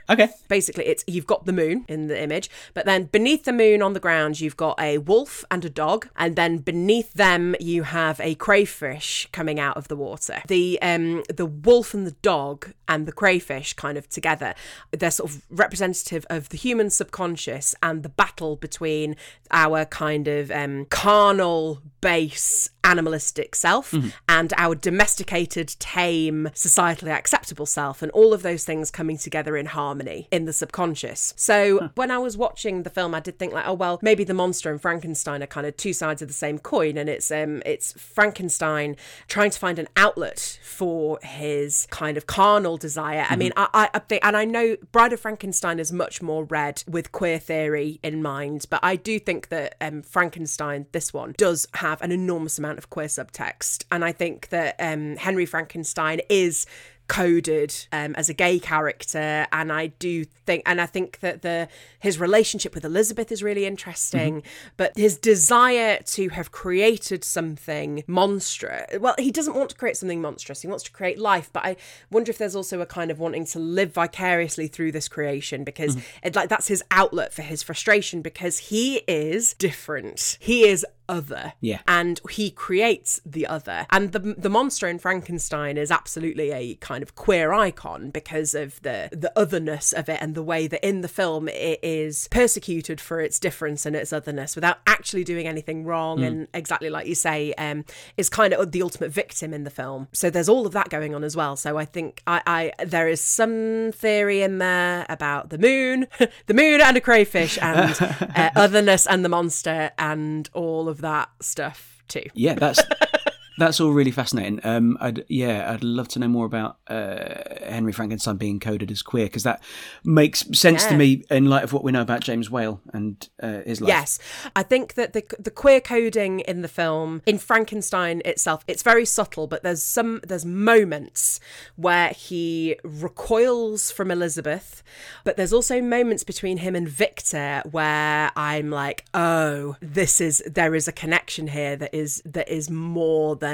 Okay. Basically, it's you've got the moon in the image, but then beneath the moon on the ground, you've got a wolf and a dog, and then beneath them you have a crayfish coming out of the water. The um the wolf and the dog and the crayfish kind of together, they're sort of representative of the human subconscious and the battle between our kind of um carnal base animalistic self and our domesticated tame societally acceptable self and all of those things coming together in harmony in the subconscious. So when i was watching the film i did think like oh well maybe the monster and frankenstein are kind of two sides of the same coin and it's um it's frankenstein trying to find an outlet for his kind of carnal desire. I mean i i I think and i know bride of frankenstein is much more read with queer theory in mind but i do think that um frankenstein this one does have an enormous amount of queer subtext. And i think that um henry frankenstein is coded um, as a gay character. And i do think and i think that the his relationship with elizabeth is really interesting. But his desire to have created something monstrous well he doesn't want to create something monstrous. He wants to create life. But i wonder if there's also a kind of wanting to live vicariously through this creation because it, like that's his outlet for his frustration because he is different. He is other. Yeah. and he creates the other. And the the monster in frankenstein is absolutely a kind of queer icon because of the the otherness of it and the way that in the film it is persecuted for its difference and its otherness without actually doing anything wrong. And exactly like you say um is kind of the ultimate victim in the film. So there's all of that going on as well. So i think i i there is some theory in there about the moon the moon and a crayfish and uh, otherness and the monster and all of that stuff too. Yeah, that's that's all really fascinating. Um, I'd yeah, I'd love to know more about uh, Henry Frankenstein being coded as queer because that makes sense to me in light of what we know about James Whale and uh, his life. Yes, I think that the the queer coding in the film in Frankenstein itself it's very subtle, but there's some there's moments where he recoils from Elizabeth, but there's also moments between him and Victor where I'm like, oh, this is there is a connection here that is that is more than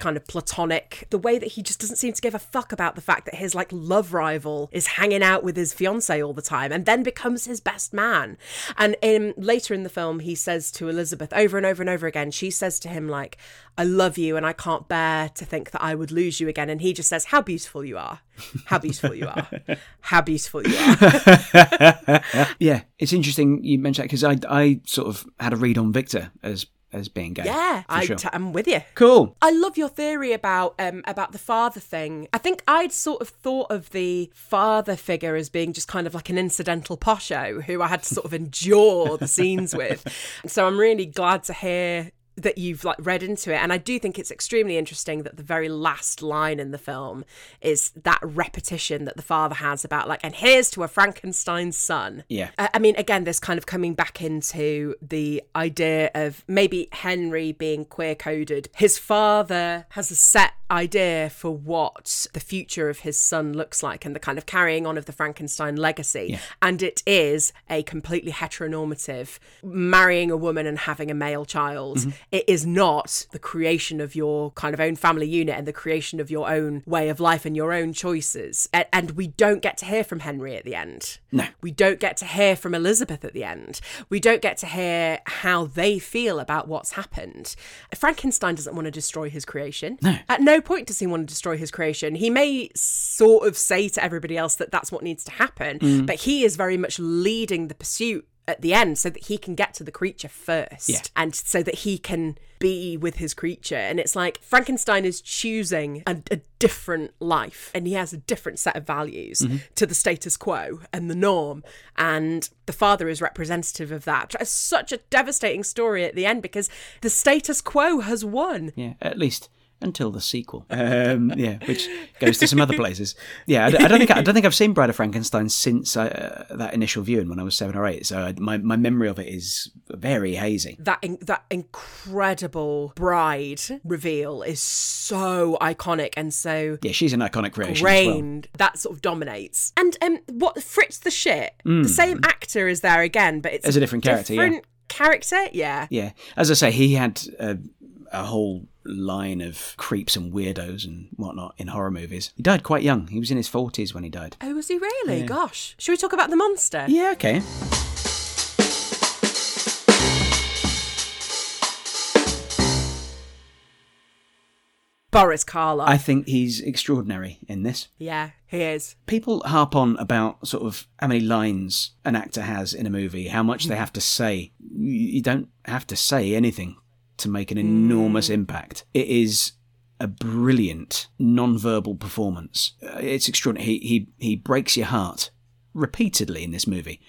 kind of platonic. The way that he just doesn't seem to give a fuck about the fact that his like love rival is hanging out with his fiance all the time and then becomes his best man. And in later in the film, he says to Elizabeth over and over and over again, she says to him like, "I love you, and I can't bear to think that I would lose you again." And he just says, "How beautiful you are, how beautiful you are, how beautiful you are." Yeah, it's interesting you mentioned that because I I sort of had a read on Victor as as being gay. Yeah, I sure. t- I'm with you. cool. I love your theory about um about the father thing. I think I'd sort of thought of the father figure as being just kind of like an incidental posho who I had to sort of endure the scenes with. So I'm really glad to hear that you've like read into it and I do think it's extremely interesting that the very last line in the film is that repetition that the father has about like and here's to a Frankenstein's son. Yeah. I I mean, again, this kind of coming back into the idea of maybe Henry being queer coded. His father has a set idea for what the future of his son looks like and the kind of carrying on of the Frankenstein legacy. And it is a completely heteronormative marrying a woman and having a male child mm-hmm. It is not the creation of your kind of own family unit and the creation of your own way of life and your own choices. And, and we don't get to hear from Henry at the end. No. We don't get to hear from Elizabeth at the end. We don't get to hear how they feel about what's happened. Frankenstein doesn't want to destroy his creation. No. At no point does he want to destroy his creation. He may sort of say to everybody else that that's what needs to happen, Mm. but he is very much leading the pursuit at the end so that he can get to the creature first Yeah. and so that he can be with his creature and it's like frankenstein is choosing a, a different life and he has a different set of values Mm-hmm. to the status quo and the norm and the father is representative of that it's such a devastating story at the end because the status quo has won Yeah, at least until the sequel. Um, yeah, which goes to some other places. Yeah, I, d- I don't think I, don't think I've seen Bride of Frankenstein since I, uh, that initial viewing when I was seven or eight. So I, my my memory of it is very hazy. that in, that incredible bride reveal is so iconic and so Yeah, she's an iconic creation. as well. grained that sort of dominates. And um, what Fritz the shit, Mm. the same actor is there again, but it's As a different character, yeah. different character, yeah. Yeah, as I say, he had a, a whole line of creeps and weirdos and whatnot in horror movies. He died quite young. He was in his forties when he died. Oh, was he really? Gosh, should we talk about the monster? Yeah, okay. Boris Karloff. I think he's extraordinary in this. yeah, he is. People harp on about sort of how many lines an actor has in a movie, how much they mm. have to say. You don't have to say anything to make an enormous impact. It is a brilliant non-verbal performance. Uh, It's extraordinary. He he he breaks your heart repeatedly in this movie,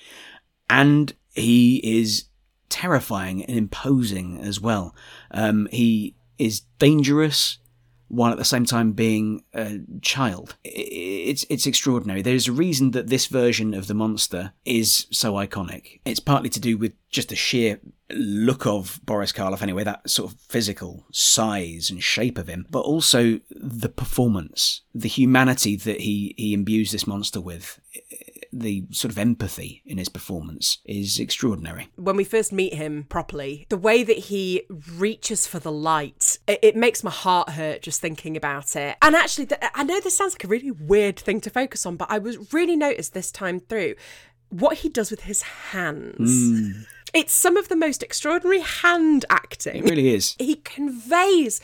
and he is terrifying and imposing as well. Um, he is dangerous while at the same time being a child. It's it's extraordinary. There's a reason that this version of the monster is so iconic. It's partly to do with just the sheer look of Boris Karloff, anyway, that sort of physical size and shape of him, but also the performance, the humanity that he he imbues this monster with. The sort of empathy in his performance is extraordinary. When we first meet him properly, the way that he reaches for the light, it, it makes my heart hurt just thinking about it. And actually, th- I know this sounds like a really weird thing to focus on, but I was really noticed this time through what he does with his hands. Hmm. It's some of the most extraordinary hand acting. It really is. he conveys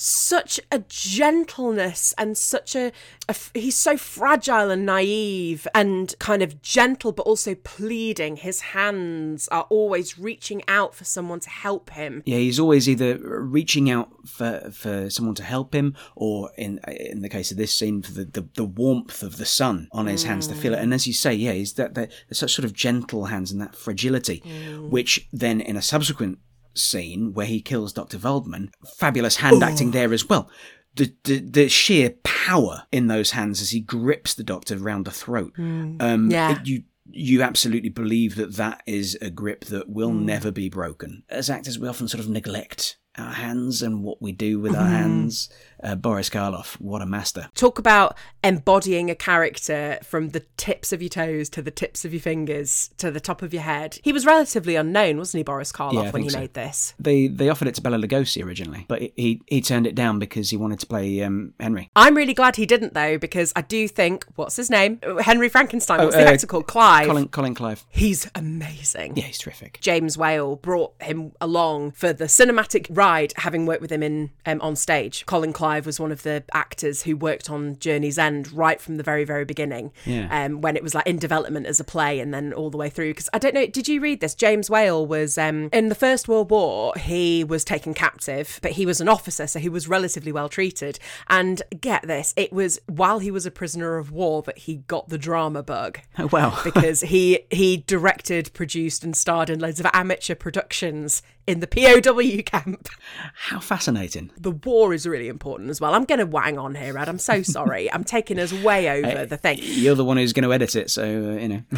such a gentleness and such a—he's so fragile and naive and kind of gentle but also pleading. His hands are always reaching out for someone to help him. Yeah, he's always either reaching out for for someone to help him, or in in the case of this scene, for the, the, the warmth of the sun on his hands to feel it. And as you say, yeah, he's that, that such sort of gentle hands and that fragility, mm. which then in a subsequent scene where he kills Doctor Waldman, fabulous hand acting there as well. The, the the sheer power in those hands as he grips the Doctor round the throat. Um, Yeah. it- you you absolutely believe that that is a grip that will never be broken. As actors, we often sort of neglect our hands and what we do with our hands. Uh, Boris Karloff, what a master. talk about embodying a character from the tips of your toes to the tips of your fingers to the top of your head he was relatively unknown wasn't he boris karloff Yeah, when he so. made this They they offered it to Bela Lugosi originally, but he he turned it down because he wanted to play um, Henry. I'm really glad he didn't though, because I do think what's his name? Henry Frankenstein. What's Oh, the uh, actor called? Clive. Colin Colin Clive. He's amazing. Yeah, he's terrific. James Whale brought him along for the cinematic ride, having worked with him in um, on stage. Colin Clive was one of the actors who worked on Journey's End right from the very, very beginning. Yeah. Um, when it was like in development as a play, and then all the way through. Because I don't know, did you read this? James Whale was um, in the First World War. He was taken captive, but he was an officer, so he was relatively well treated. And get this, it was while he was a prisoner of war that he got the drama bug Oh wow. because he he directed, produced, and starred in loads of amateur productions in the POW camp. How fascinating. The war is really important as well. I'm going to wang on here, Ed. I'm so sorry. I'm taking us way over the thing. You're the one who's going to edit it, so uh, you know.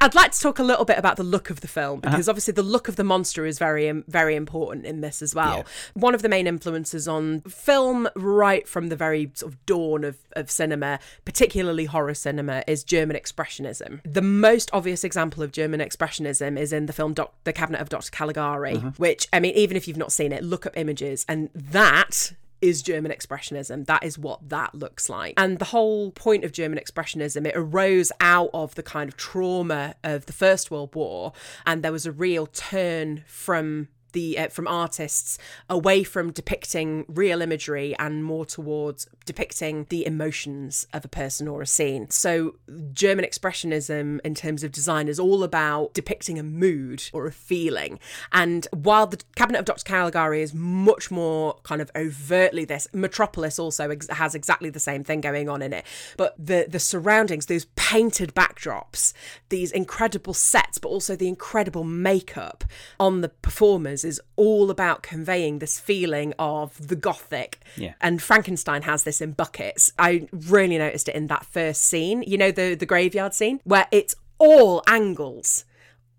I'd like to talk a little bit about the look of the film Uh-huh. because obviously the look of the monster is very very important in this as well. Yeah. One of the main influences on film right from the very sort of dawn of, of cinema, particularly horror cinema, is German expressionism. The most obvious example of German expressionism is in the film Doc- The Cabinet of Dr. Caligari Caligari, mm-hmm. which, I mean, even if you've not seen it, look up images, and that is German Expressionism. That is what that looks like. And the whole point of German Expressionism, it arose out of the kind of trauma of the First World War, and there was a real turn from the uh, from artists away from depicting real imagery and more towards depicting the emotions of a person or a scene. So German expressionism in terms of design is all about depicting a mood or a feeling. And while the Cabinet of Dr. Caligari is much more kind of overtly this, Metropolis also ex- has exactly the same thing going on in it. But the the surroundings, those painted backdrops, these incredible sets, but also the incredible makeup on the performers is all about conveying this feeling of the gothic. Yeah. And Frankenstein has this in buckets. I really noticed it in that first scene. You know the the graveyard scene where it's all angles.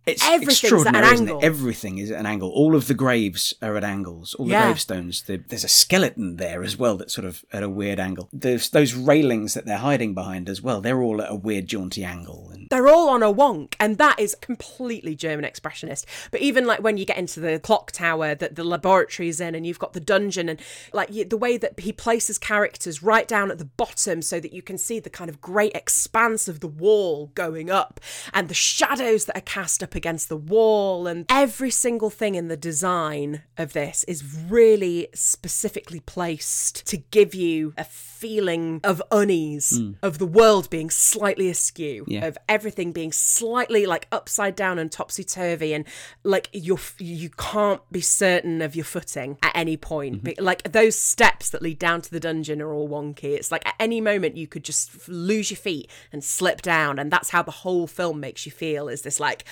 It's Everything's at an extraordinary, angle. Everything is at an angle. All of the graves are at angles. All the Yeah. gravestones. The, there's a skeleton there as well that's sort of at a weird angle. There's those railings that they're hiding behind as well. They're all at a weird jaunty angle. And They're all on a wonk, and that is completely German expressionist. But even like when you get into the clock tower that the laboratory's in, and you've got the dungeon, and like you, the way that he places characters right down at the bottom so that you can see the kind of great expanse of the wall going up, and the shadows that are cast up against the wall, and every single thing in the design of this is really specifically placed to give you a feeling of unease, hmm. of the world being slightly askew, Yeah. of everything being slightly like upside down and topsy turvy, and like you're you can't be certain of your footing at any point. Mm-hmm. Be- Like those steps that lead down to the dungeon are all wonky. It's like at any moment you could just lose your feet and slip down, and that's how the whole film makes you feel. Is this like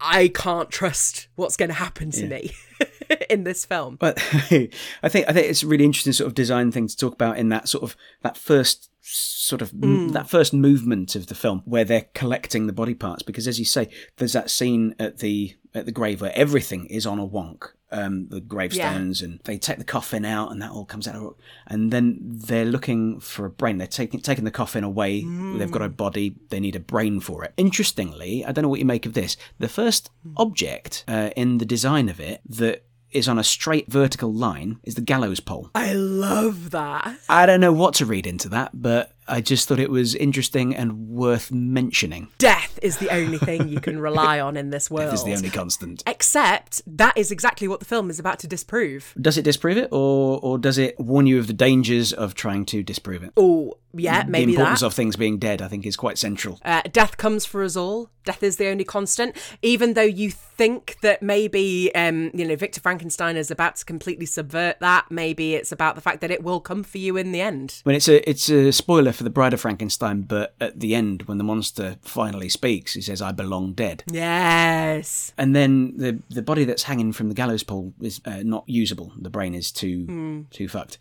I- can't trust what's going to happen to me in this film. But I think I think it's a really interesting sort of design thing to talk about in that sort of that first sort of hmm. that first movement of the film where they're collecting the body parts. Because as you say there's that scene at the at the grave where everything is on a wonk. Um, the gravestones and they take the coffin out and that all comes out. And then they're looking for a brain. They're taking taking the coffin away. They've got a body. They need a brain for it. Interestingly I don't know what you make of this. The first object uh, in the design of it that is on a straight vertical line is the gallows pole. I love that. I don't know what to read into that, but I just thought it was interesting and worth mentioning. Death is the only thing you can rely on in this world. This is the only constant. Except that is exactly what the film is about to disprove. Does it disprove it, or or does it warn you of the dangers of trying to disprove it? Oh, yeah, maybe the importance that. of things being dead, I think, is quite central. Uh, death comes for us all. Death is the only constant. Even though you think that maybe, um, you know, Victor Frankenstein is about to completely subvert that, maybe it's about the fact that it will come for you in the end. Mean, it's a it's a spoiler for the Bride of Frankenstein, but at the end, when the monster finally speaks, he says, "I belong dead." Yes. And then the the body that's hanging from the gallows pole is uh, not usable. The brain is too Hmm. too fucked.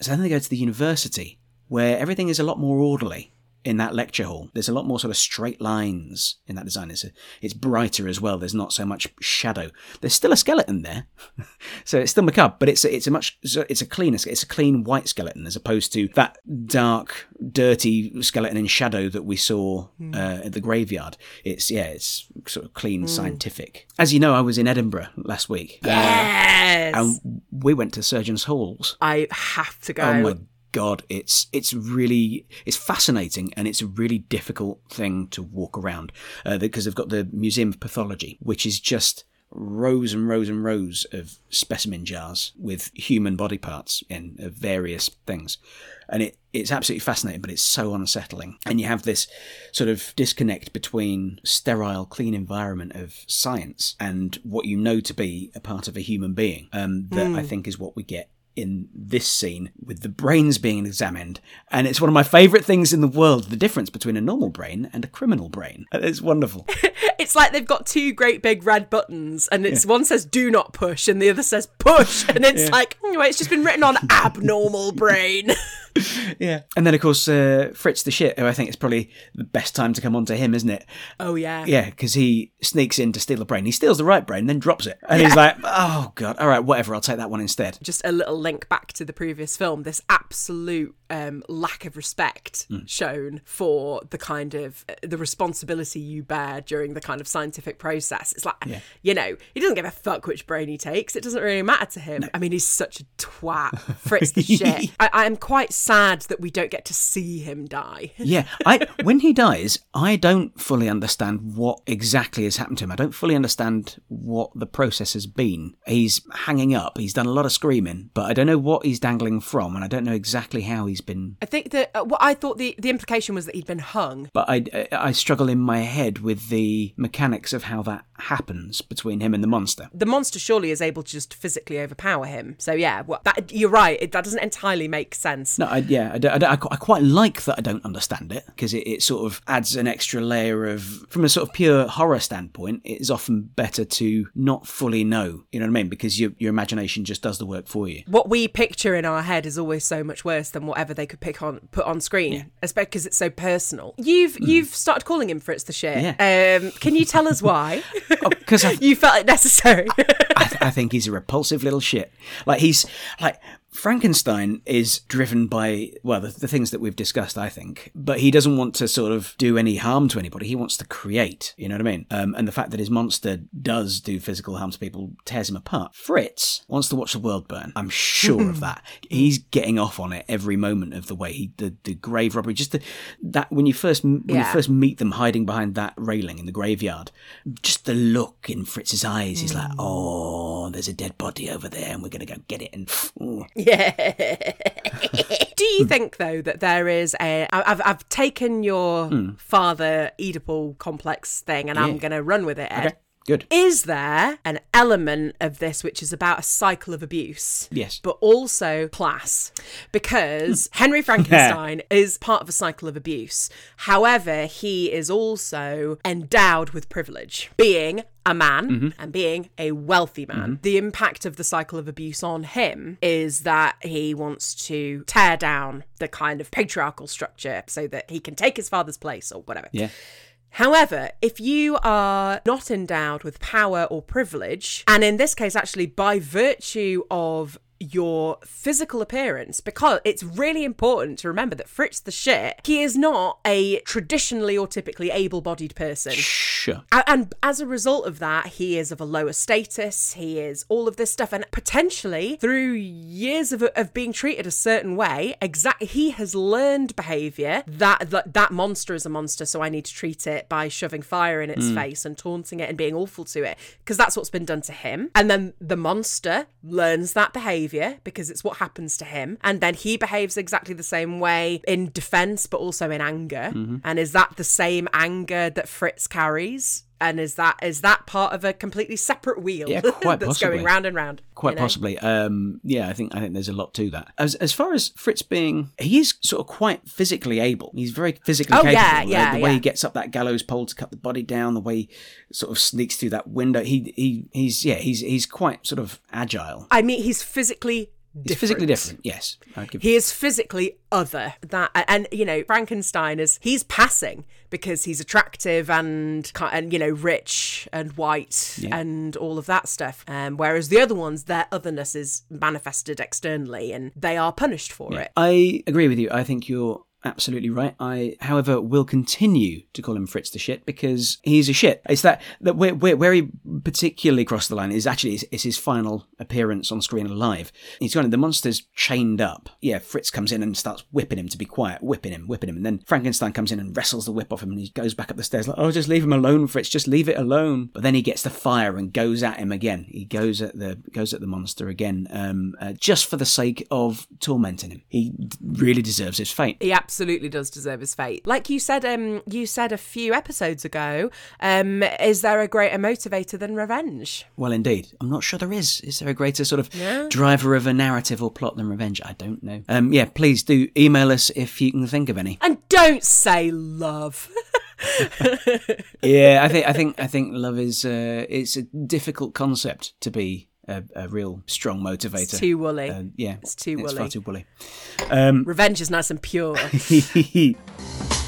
So then they go to the university where everything is a lot more orderly. In that lecture hall, there's a lot more sort of straight lines in that design. It's, a, it's brighter as well. There's not so much shadow. There's still a skeleton there, so it's still macabre, but it's a, it's a much it's a cleaner it's a clean white skeleton as opposed to that dark, dirty skeleton in shadow that we saw uh, at the graveyard. It's yeah, it's sort of clean, scientific. As you know, I was in Edinburgh last week, Yes. and we went to Surgeons Halls. I have to go. Oh my god, it's it's really it's fascinating and it's a really difficult thing to walk around uh, because they've got the Museum of Pathology, which is just rows and rows and rows of specimen jars with human body parts in of various things. And it, it's absolutely fascinating, but it's so unsettling. And you have this sort of disconnect between sterile, clean environment of science and what you know to be a part of a human being. Um, that I think is what we get in this scene with the brains being examined. And it's one of my favourite things in the world the difference between a normal brain and a criminal brain. It's wonderful. It's like they've got two great big red buttons, and it's one says "Do not push" and the other says "Push," and it's like, anyway, it's just been written on abnormal brain. yeah. And then, of course, uh, Fritz the shit, who I think is probably the best time to come on to him, isn't it? oh yeah, Yeah, because he sneaks in to steal a brain. He steals the right brain, then drops it. And he's like, oh, God, all right, whatever, I'll take that one instead. just a little link back to the previous film, this absolute um, lack of respect Hmm. shown for the kind of the responsibility you bear during the kind of scientific process. It's like, you know, he doesn't give a fuck which brain he takes. It doesn't really matter to him. I mean, he's such a twat. Fritz the shit. I, I'm quite sad that we don't get to see him die. Yeah, I when he dies, I don't fully understand what exactly has happened to him. I don't fully understand what the process has been. He's hanging up. He's done a lot of screaming, but I don't know what he's dangling from, and I don't know exactly how he's been. I think that uh, what I thought the, the implication was that he'd been hung. But I, I struggle in my head with the mechanics of how that happens between him and the monster. The monster surely is able to just physically overpower him. So yeah, well, that, you're right. It, that doesn't entirely make sense. No, I, yeah, I, I, I I quite like that I don't understand it because it, it sort of adds an extra layer of, from a sort of pure horror standpoint, it is often better to not fully know. You know what I mean? Because your your imagination just does the work for you. What we picture in our head is always so much worse than whatever they could pick on put on screen, especially because it's so personal. You've you've started calling him Fritz the shit. Um, can you tell us why? Because I, you felt it necessary. I, th- I think he's a repulsive little shit. Like he's like Frankenstein is driven by well the, the things that we've discussed. I think, but he doesn't want to sort of do any harm to anybody. He wants to create. You know what I mean? Um, and the fact that his monster does do physical harm to people tears him apart. Fritz wants to watch the world burn. I'm sure of that. He's getting off on it every moment of the way. He the, the grave robbery, just the, that when you first when you first meet them hiding behind that railing in the graveyard, just the look in Fritz's eyes. He's like, oh, there's a dead body over there, and we're gonna go get it. And ooh. Yeah. Do you think though that there is a? I've I've taken your hmm. father Oedipal complex thing and I'm going to run with it. Ed. okay, good. Is there an element of this which is about a cycle of abuse? Yes. But also class. Because hmm. Henry Frankenstein is part of a cycle of abuse. However, he is also endowed with privilege, being a man mm-hmm. and being a wealthy man. Mm-hmm. The impact of the cycle of abuse on him is that he wants to tear down the kind of patriarchal structure so that he can take his father's place or whatever. Yeah. However, if you are not endowed with power or privilege, and in this case, actually by virtue of your physical appearance, because it's really important to remember that Fritz the shit, he is not a traditionally or typically able bodied person. Sure. And as a result of that, he is of a lower status. He is all of this stuff, and potentially through years of, of being treated a certain way, exact he has learned behavior that, that that monster is a monster, so I need to treat it by shoving fire in its mm. face and taunting it and being awful to it because that's what's been done to him. And then the monster learns that behavior because it's what happens to him, and then he behaves exactly the same way in defense, but also in anger. Mm-hmm. And is that the same anger that Fritz carries? And is that is that part of a completely separate wheel Yeah, quite that's possibly. going round and round? Quite you know? possibly. Um, yeah, I think I think there's a lot to that. As as far as Fritz being, he is sort of quite physically able. He's very physically Oh, capable. yeah, The- yeah, the, way he gets up that gallows pole to cut the body down, the way he sort of sneaks through that window. He he he's yeah he's he's quite sort of agile. I mean, he's physically He's physically different. Yes, He is physically other. That and you know Frankenstein is he's passing because he's attractive and and you know rich and white and all of that stuff. Um, whereas the other ones, their otherness is manifested externally and they are punished for it. I agree with you. I think you're absolutely right. I, however, will continue to call him Fritz the shit because he's a shit. It's that that where, where, where he particularly crossed the line is actually it's, it's his final appearance on screen alive. He's gone. The monster's chained up. Yeah, Fritz comes in and starts whipping him to be quiet, whipping him, whipping him, and then Frankenstein comes in and wrestles the whip off him, and he goes back up the stairs like, "Oh, just leave him alone, Fritz. Just leave it alone." But then he gets the fire and goes at him again. He goes at the goes at the monster again, um, uh, just for the sake of tormenting him. He really deserves his fate. He absolutely does deserve his fate. Like you said, um, you said a few episodes ago, um, is there a greater motivator than revenge? Well, indeed. I'm not sure there is. Is there a greater sort of Yeah. driver of a narrative or plot than revenge? I don't know. Um, yeah, please do email us if you can think of any. And don't say love. yeah, I think I think I think love is uh, it's a difficult concept to be a, a real strong motivator. It's too woolly. Uh, yeah, It's too It's far too woolly. Um, Revenge is nice and pure.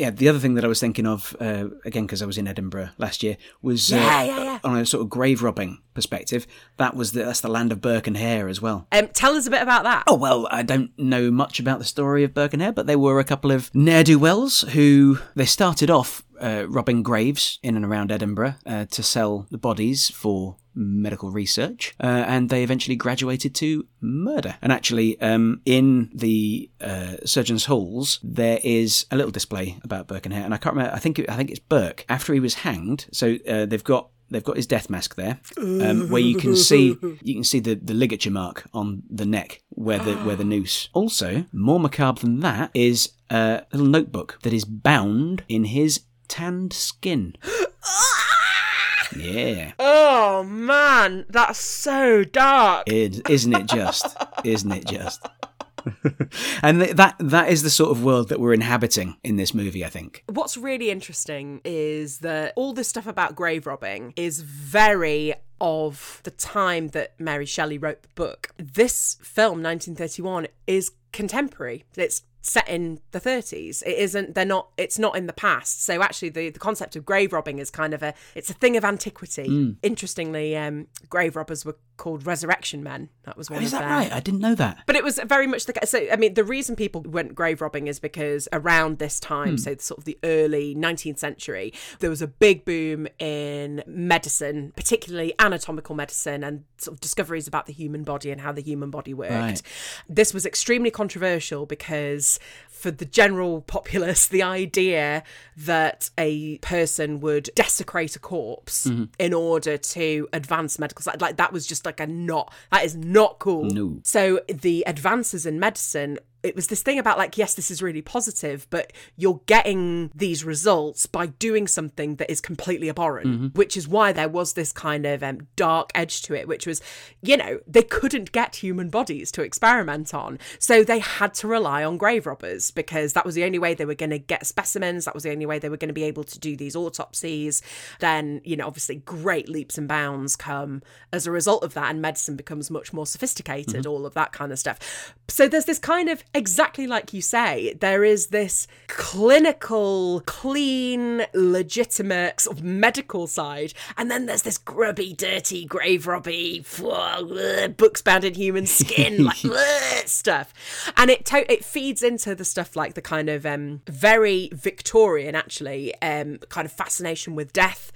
Yeah, the other thing that I was thinking of, uh, again, because I was in Edinburgh last year, was uh, Yeah, yeah, yeah. on a sort of grave robbing perspective. That was the, that's the land of Burke and Hare as well. Um, tell us a bit about that. Oh, well, I don't know much about the story of Burke and Hare, but they were a couple of ne'er do wells who they started off uh, robbing graves in and around Edinburgh uh, to sell the bodies for medical research, uh, and they eventually graduated to murder. And actually, um, in the uh, surgeons' halls, there is a little display about Burke and Hare, and I can't remember. I think it, I think it's Burke after he was hanged. So uh, they've got they've got his death mask there, um, where you can see you can see the, the ligature mark on the neck where the where the noose. Also, more macabre than that is a little notebook that is bound in his tanned skin. yeah, Oh man, that's so dark. it, isn't it just? Isn't it just? and th- that that is the sort of world that we're inhabiting in this movie. I think. What's really interesting is that all this stuff about grave robbing is very of the time that Mary Shelley wrote the book. This film, 1931, is contemporary. It's set in the 30s it isn't they're not it's not in the past. So actually the, the concept of grave robbing is kind of a it's a thing of antiquity. Interestingly um grave robbers were called resurrection men that was oh, one Is of that their right? I didn't know that. but it was very much the case. So, I mean, the reason people went grave robbing is because around this time, hmm. so sort of the early 19th century, there was a big boom in medicine, particularly anatomical medicine and sort of discoveries about the human body and how the human body worked. Right. This was extremely controversial because for the general populace, the idea that a person would desecrate a corpse mm-hmm. in order to advance medical science, like that was just like a not, that is not cool. No. So the advances in medicine it was this thing about like yes this is really positive but you're getting these results by doing something that is completely abhorrent which is why there was this kind of um, dark edge to it which was you know they couldn't get human bodies to experiment on. So they had to rely on grave robbers because that was the only way they were going to get specimens that was the only way they were going to be able to do these autopsies. Then you know obviously great leaps and bounds come as a result of that and medicine becomes much more sophisticated all of that kind of stuff. So there's this kind of exactly like you say there is this clinical clean legitimate sort of medical side and then there's this grubby dirty grave robby books bound in human skin like stuff. And it to- it feeds into the stuff like the kind of um very victorian actually um kind of fascination with death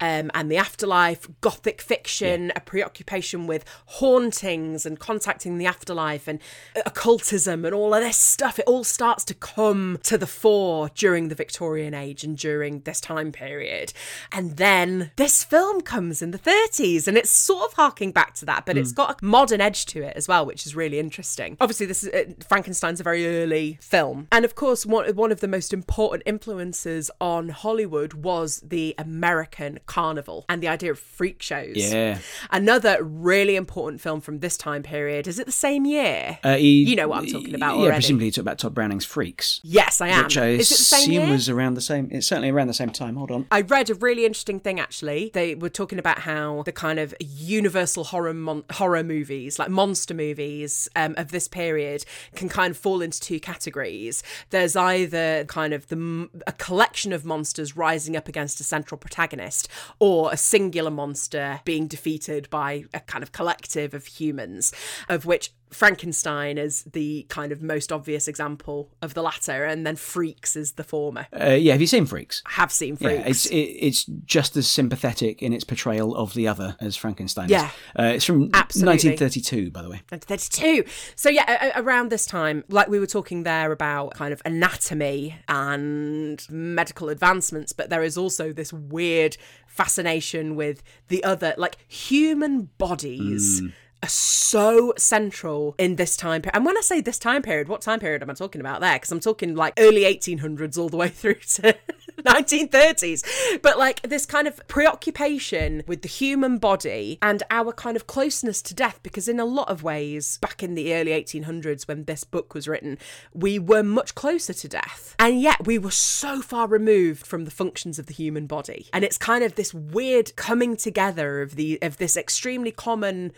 um, and the afterlife, gothic fiction, a preoccupation with hauntings and contacting the afterlife and occultism and all of this stuff. It all starts to come to the fore during the Victorian age and during this time period. And then this film comes in the 30s and it's sort of harking back to that, but it's got a modern edge to it as well, which is really interesting. Obviously, this is uh, Frankenstein's a very early film. And of course, one, one of the most important influences on Hollywood was the American carnival and the idea of freak shows. Yeah. Another really important film from this time period. Is it the same year? Uh, he- You know what I'm talking about Yeah, already. presumably he talked about Tod Browning's Freaks, yes, I am. which I Is it the same year? was around the same. It's certainly around the same time. Hold on. I read a really interesting thing actually. They were talking about how the kind of universal horror mon- horror movies, like monster movies um, of this period, can kind of fall into two categories. There's either kind of the a collection of monsters rising up against a central protagonist, or a singular monster being defeated by a kind of collective of humans, of which Frankenstein is the kind of most obvious example of the latter, and then Freaks is the former. Uh, yeah, have you seen Freaks? I have seen Freaks. Yeah, it's it, it's just as sympathetic in its portrayal of the other as Frankenstein. Yeah. is. uh, it's from Absolutely. 1932, by the way. 1932. So yeah, around this time, like we were talking there about kind of anatomy and medical advancements, but there is also this weird fascination with the other, like human bodies. Are so central in this time period. And when I say this time period, what time period am I talking about there? Because I'm talking like early 1800s all the way through to 1930s. But like this kind of preoccupation with the human body and our kind of closeness to death, because in a lot of ways, back in the early 1800s when this book was written, we were much closer to death. And yet we were so far removed from the functions of the human body. And it's kind of this weird coming together of the of this extremely common,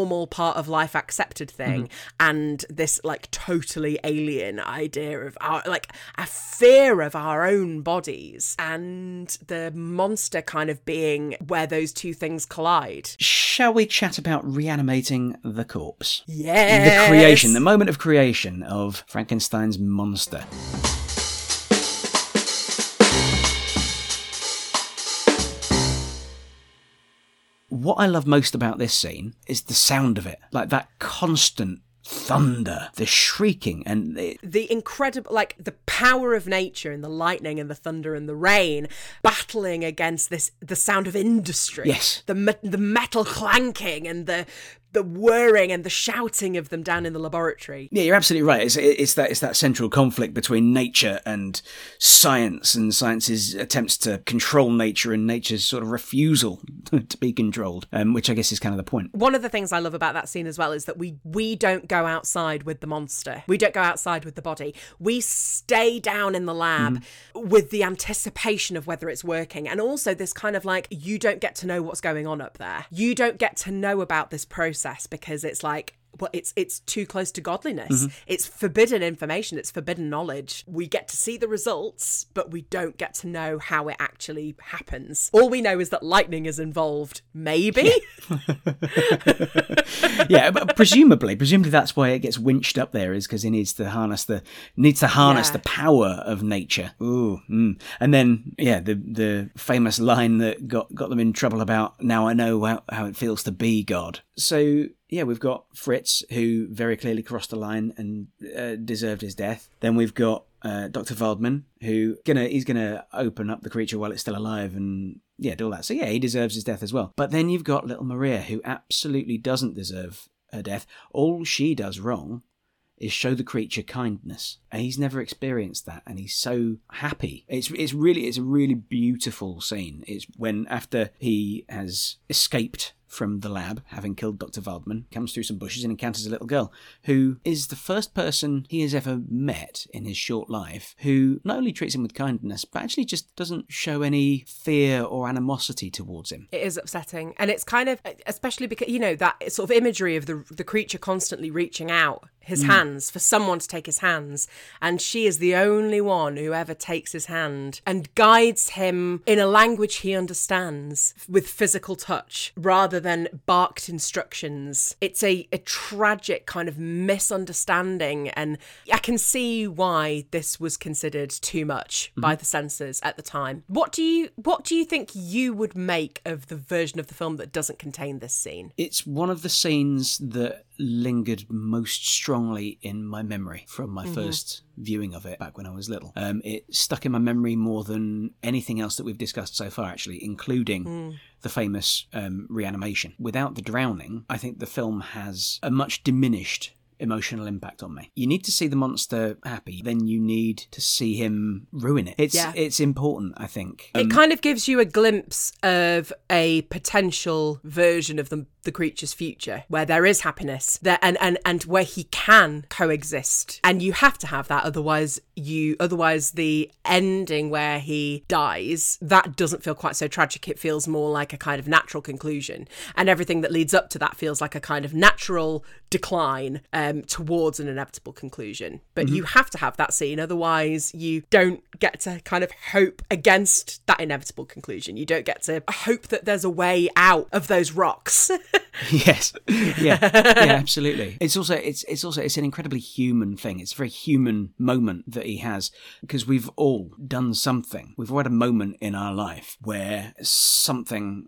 normal part of life accepted thing mm-hmm. and this like totally alien idea of our like a fear of our own bodies and the monster kind of being where those two things collide. Shall we chat about reanimating the corpse? Yeah. The creation, the moment of creation of Frankenstein's monster. What I love most about this scene is the sound of it, like that constant thunder, the shrieking, and the, the incredible, like the power of nature and the lightning and the thunder and the rain battling against this, the sound of industry. Yes, the me- the metal clanking and the the whirring and the shouting of them down in the laboratory. Yeah, you're absolutely right. It's, it's that it's that central conflict between nature and science, and science's attempts to control nature and nature's sort of refusal to be controlled, um, which I guess is kind of the point. One of the things I love about that scene as well is that we we don't go outside with the monster. We don't go outside with the body. We stay down in the lab mm. with the anticipation of whether it's working, and also this kind of like you don't get to know what's going on up there. You don't get to know about this process process because it's like well, it's it's too close to godliness. Mm-hmm. It's forbidden information. It's forbidden knowledge. We get to see the results, but we don't get to know how it actually happens. All we know is that lightning is involved. Maybe. Yeah, yeah but presumably, presumably that's why it gets winched up there is because it needs to harness the needs to harness yeah. the power of nature. Ooh, mm. and then yeah, the the famous line that got got them in trouble about now I know how, how it feels to be God. So yeah, we've got Fritz, who very clearly crossed the line and uh, deserved his death. Then we've got uh, Dr. Waldman, who gonna he's gonna open up the creature while it's still alive and yeah, do all that. So yeah, he deserves his death as well. But then you've got little Maria, who absolutely doesn't deserve her death. All she does wrong is show the creature kindness, and he's never experienced that, and he's so happy. It's it's really it's a really beautiful scene. It's when after he has escaped from the lab, having killed Dr. Waldman, comes through some bushes and encounters a little girl who is the first person he has ever met in his short life who not only treats him with kindness, but actually just doesn't show any fear or animosity towards him. It is upsetting. And it's kind of, especially because, you know, that sort of imagery of the, the creature constantly reaching out his mm. hands for someone to take his hands. And she is the only one who ever takes his hand and guides him in a language he understands with physical touch rather than barked instructions. It's a, a tragic kind of misunderstanding. And I can see why this was considered too much mm. by the censors at the time. What do you what do you think you would make of the version of the film that doesn't contain this scene? It's one of the scenes that lingered most strongly in my memory from my mm-hmm. first viewing of it back when I was little. Um, it stuck in my memory more than anything else that we've discussed so far, actually, including. Mm. The famous um, reanimation. Without the drowning, I think the film has a much diminished emotional impact on me. You need to see the monster happy, then you need to see him ruin it. It's yeah. it's important, I think. Um, it kind of gives you a glimpse of a potential version of the the creature's future where there is happiness there and and and where he can coexist and you have to have that otherwise you otherwise the ending where he dies that doesn't feel quite so tragic it feels more like a kind of natural conclusion and everything that leads up to that feels like a kind of natural decline um, towards an inevitable conclusion. But mm-hmm. you have to have that scene, otherwise, you don't get to kind of hope against that inevitable conclusion. You don't get to hope that there's a way out of those rocks. yes, yeah, yeah, absolutely. It's also it's it's also it's an incredibly human thing. It's a very human moment that he has because we've all done something. We've all had a moment in our life where something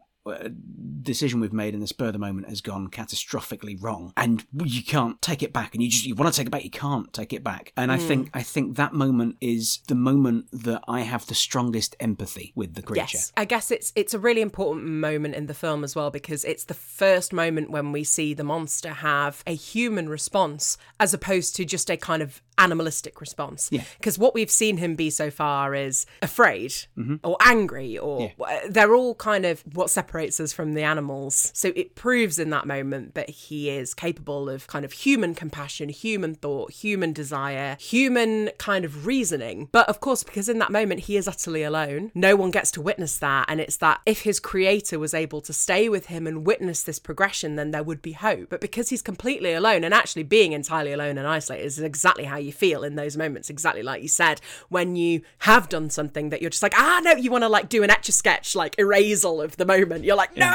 decision we've made in the spur of the moment has gone catastrophically wrong and you can't take it back and you just you want to take it back you can't take it back and mm. i hmm. think i think that moment is the moment that i have the strongest empathy with the creature yes i guess it's it's a really important moment in the film as well because it's the first moment when we see the monster have a human response as opposed to just a kind of animalistic response. Yeah. Because what we've seen him be so far is afraid mm-hmm. or angry, or they're all kind of what separates us from the animals. So it proves in that moment that he is capable of kind of human compassion, human thought, human desire, human kind of reasoning. But of course, because in that moment he is utterly alone, no one gets to witness that. And it's that if his creator was able to stay with him and witness this progression, then there would be hope. But because he's completely alone and actually being entirely alone and isolated is exactly how you feel in those moments, exactly like you said, when you have done something that you're just like, ah, no, you want to like do an etch a sketch, like erasal of the moment. You're like, no,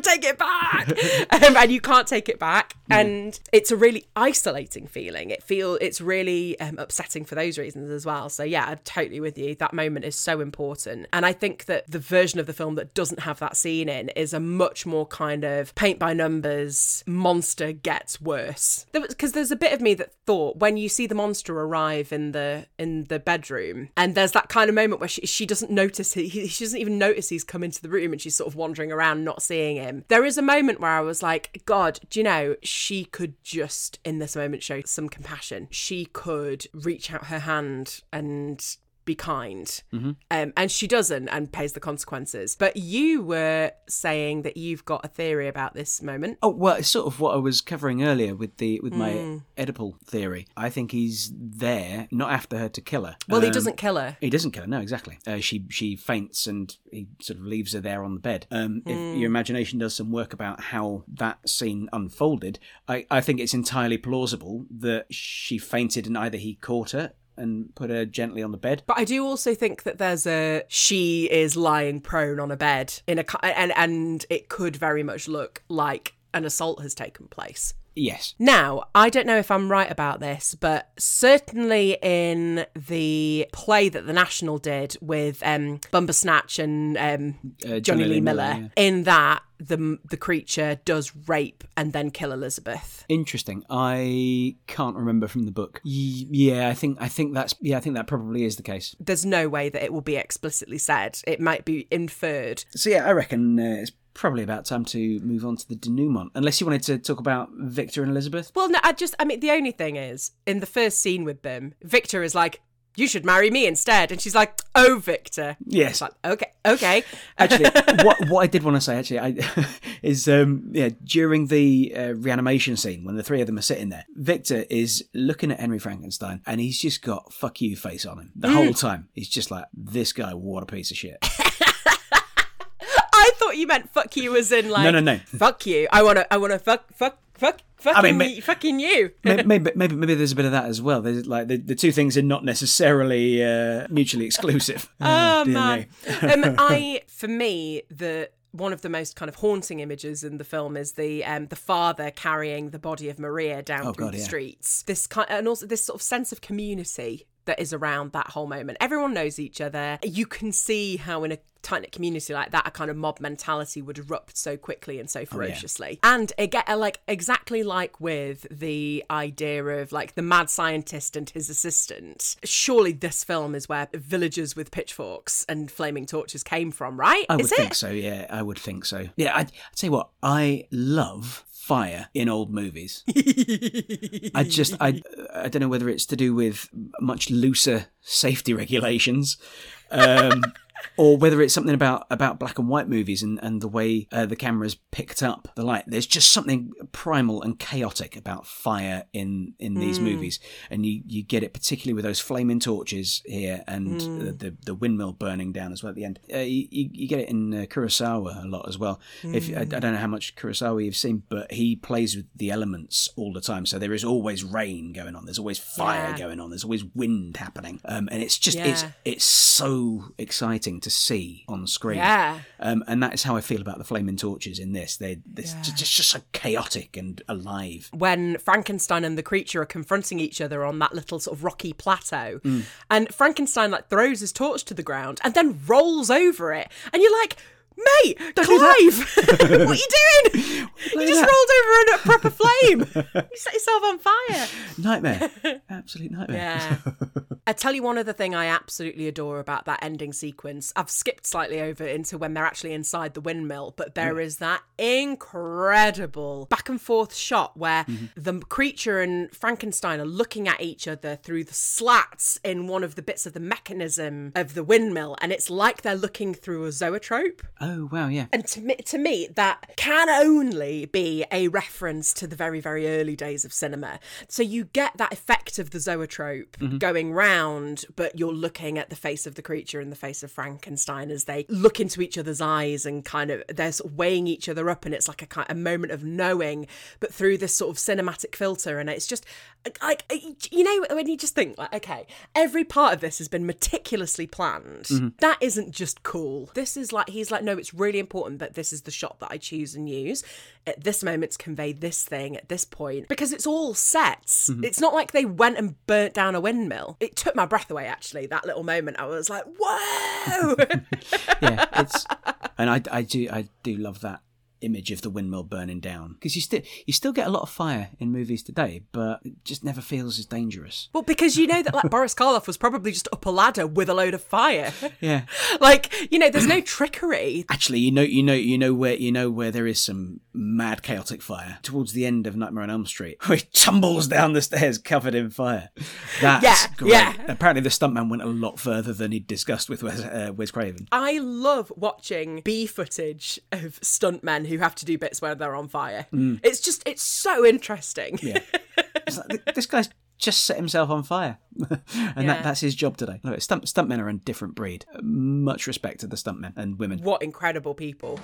take it back. um, and you can't take it back. And it's a really isolating feeling. It feel it's really um, upsetting for those reasons as well. So yeah, I'm totally with you. That moment is so important. And I think that the version of the film that doesn't have that scene in is a much more kind of paint by numbers monster gets worse. Because there's a bit of me that thought when you see the monster arrive in the in the bedroom and there's that kind of moment where she, she doesn't notice he- she doesn't even notice he's come into the room and she's sort of wandering around not seeing him. There is a moment where I was like, God, do you know, she could just in this moment show some compassion. She could reach out her hand and be kind. Um, and she doesn't and pays the consequences. But you were saying that you've got a theory about this moment. Oh well, it's sort of what I was covering earlier with the with Mm. my Oedipal theory. I think he's there not after her to kill her. Well, he Um, doesn't kill her. He doesn't kill her. No, exactly. Uh, she she faints and he sort of leaves her there on the bed. Um, If your imagination does some work about how that scene unfolded, I, I think it's entirely plausible that she fainted and either he caught her and put her gently on the bed. But I do also think that there's a she is lying prone on a bed in a and and it could very much look like an assault has taken place. Yes. Now, I don't know if I'm right about this, but certainly in the play that the National did with um, Bumper Snatch and um, Uh, Jonny, Lee Miller, in that the the creature does rape and then kill Elizabeth. Interesting. I can't remember from the book. Y- yeah, I think I think that's yeah, I think that probably is the case. There's no way that it will be explicitly said. It might be inferred. So yeah, I reckon uh, it's probably about time to move on to the denouement. Unless you wanted to talk about Victor and Elizabeth. Well, no, I just, I mean, the only thing is, in the first scene with them, Victor is like, you should marry me instead. And she's like, oh, Victor. Yes. Like, okay, okay. actually, what what I did want to say actually I, is um, yeah during the uh, reanimation scene when the three of them are sitting there, Victor is looking at Henry Frankenstein and he's just got fuck you face on him the whole time. He's just like this guy, what a piece of shit. I thought you meant fuck you as in like, No, no, no. fuck you. I want to, I want to fuck, fuck, fuck, fucking, mean, ma- me, fucking you. maybe, maybe maybe maybe there's a bit of that as well. There's like the, the two things are not necessarily uh, mutually exclusive. Oh man. um, I for me the one of the most kind of haunting images in the film is the um, the father carrying the body of Maria down through Oh, God, the yeah. streets. This kind and also this sort of sense of community that is around that whole moment. Everyone knows each other. You can see how in a tight knit community like that, a kind of mob mentality would erupt so quickly and so oh, ferociously. And it get like exactly like with the idea of like the mad scientist and his assistant. Surely this film is where villagers with pitchforks and flaming torches came from, right? I would is think it? so. Yeah, I would think so. Yeah, I'd, I'd say what I love fire in old movies. I just I I don't know whether it's to do with much looser safety regulations. Um, or whether it's something about about black and white movies and, and the way uh, the cameras picked up the light. There's just something primal and chaotic about fire in in these movies, and you, you get it particularly with those flaming torches here and the, the the windmill burning down as well at the end. Uh, you, you get it in uh, Kurosawa a lot as well. If I, I don't know how much Kurosawa you've seen, but he plays with the elements all the time. So there is always rain going on. There's always fire Yeah. going on. There's always wind happening, um, and it's just it's it's so exciting to see on screen. Yeah. Um, and that is how I feel about the flaming torches in this. They're just, just just so chaotic and alive. when Frankenstein and the creature are confronting each other on that little sort of rocky plateau. Mm. And Frankenstein like throws his torch to the ground and then rolls over it. And you're like, mate, Clive, what are you doing? you just rolled over in a proper flame. you set yourself on fire. Nightmare. Absolute nightmare. Yeah. I tell you one other thing I absolutely adore about that ending sequence. I've skipped slightly over into when they're actually inside the windmill, but there is that incredible back and forth shot where mm-hmm. the creature and Frankenstein are looking at each other through the slats in one of the bits of the mechanism of the windmill, and it's like they're looking through a zoetrope. Oh, wow, yeah. And to me, to me, that can only be a reference to the very, very early days of cinema. So you get that effect of the zoetrope mm-hmm. going round, but you're looking at the face of the creature and the face of Frankenstein as they look into each other's eyes and kind of they're sort of weighing each other up, and it's like a kind a moment of knowing, but through this sort of cinematic filter, and it's just like you know when you just think like, okay, every part of this has been meticulously planned. Mm-hmm. That isn't just cool. This is like he's like, no, it's really important that this is the shot that I choose and use at this moment to convey this thing at this point because it's all sets. Mm-hmm. It's not like they went and burnt down a windmill. It took my breath away. Actually, that little moment, I was like, whoa. yeah, it's and I, I do I do love that image of the windmill burning down because you still you still get a lot of fire in movies today, but it just never feels as dangerous. well, because you know that like Boris Karloff was probably just up a ladder with a load of fire. Yeah, like you know, there's no trickery. actually, you know, you know, you know where you know where there is some mad chaotic fire towards the end of Nightmare on Elm Street, where he tumbles down the stairs covered in fire. That's Yeah, great. yeah. Apparently, the stuntman went a lot further than he'd discussed with Wes, uh, Wes Craven. I love watching B footage of stuntmen who have to do bits where they're on fire. Mm. It's just, it's so interesting. Yeah, like, this guy's just set himself on fire, and Yeah. that, that's his job today. Look, stunt stuntmen are a different breed. Much respect to the stuntmen and women. What incredible people.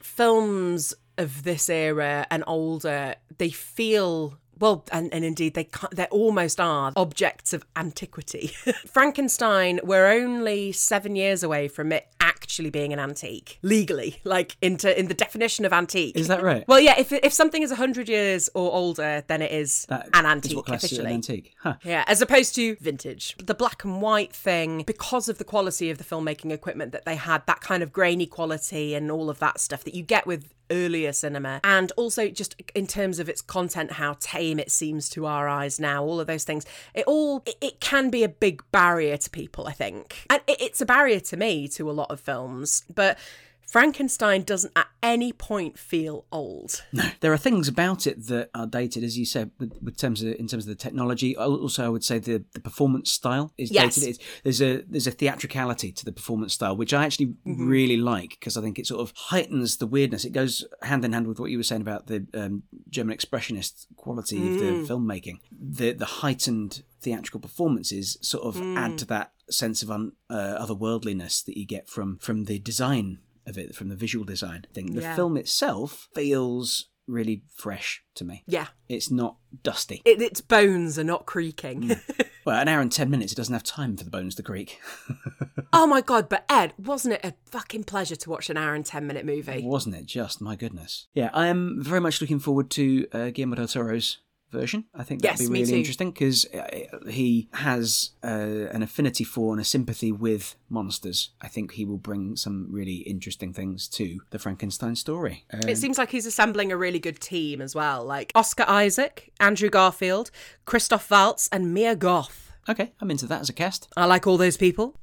Films of this era and older, they feel well, and, and indeed they they almost are objects of antiquity. Frankenstein, we're only seven years away from it actually being an antique legally, like into in the definition of antique. Is that right? Well, yeah. If if something is hundred years or older, then it is That an is antique what officially. an antique. Huh. Yeah, as opposed to vintage. The black and white thing, because of the quality of the filmmaking equipment that they had, that kind of grainy quality and all of that stuff that you get with earlier cinema, and also just in terms of its content, how tame it seems to our eyes now, all of those things, it all, it, it can be a big barrier to people, I think. And it, it's a barrier to me to a lot of films, but. Frankenstein doesn't at any point feel old. No, There are things about it that are dated, as you said, with, with terms of in terms of the technology. Also, I would say the, the performance style is Yes. dated. It's, there's a there's a theatricality to the performance style, which I actually mm-hmm. really like because I think it sort of heightens the weirdness. It goes hand in hand with what you were saying about the um, German expressionist quality of the mm. filmmaking. The the heightened theatrical performances sort of add mm. to that sense of un, uh, otherworldliness that you get from from the design of it, from the visual design thing. The Yeah. film itself feels really fresh to me. Yeah, It's not dusty. it, its bones are not creaking. Well, an hour and ten minutes, it doesn't have time for the bones to creak. Oh my god, but Ed, wasn't it a fucking pleasure to watch an hour and 10 minute movie? Wasn't it just? My goodness. Yeah, I am very much looking forward to uh, Guillermo del Toro's version. I think that'd Yes, be really interesting because uh, he has uh, an affinity for and a sympathy with monsters. I think he will bring some really interesting things to the Frankenstein story. Uh, It seems like he's assembling a really good team as well. Like Oscar Isaac, Andrew Garfield, Christoph Waltz, and Mia Goth. Okay, I'm into that as a cast. I like all those people.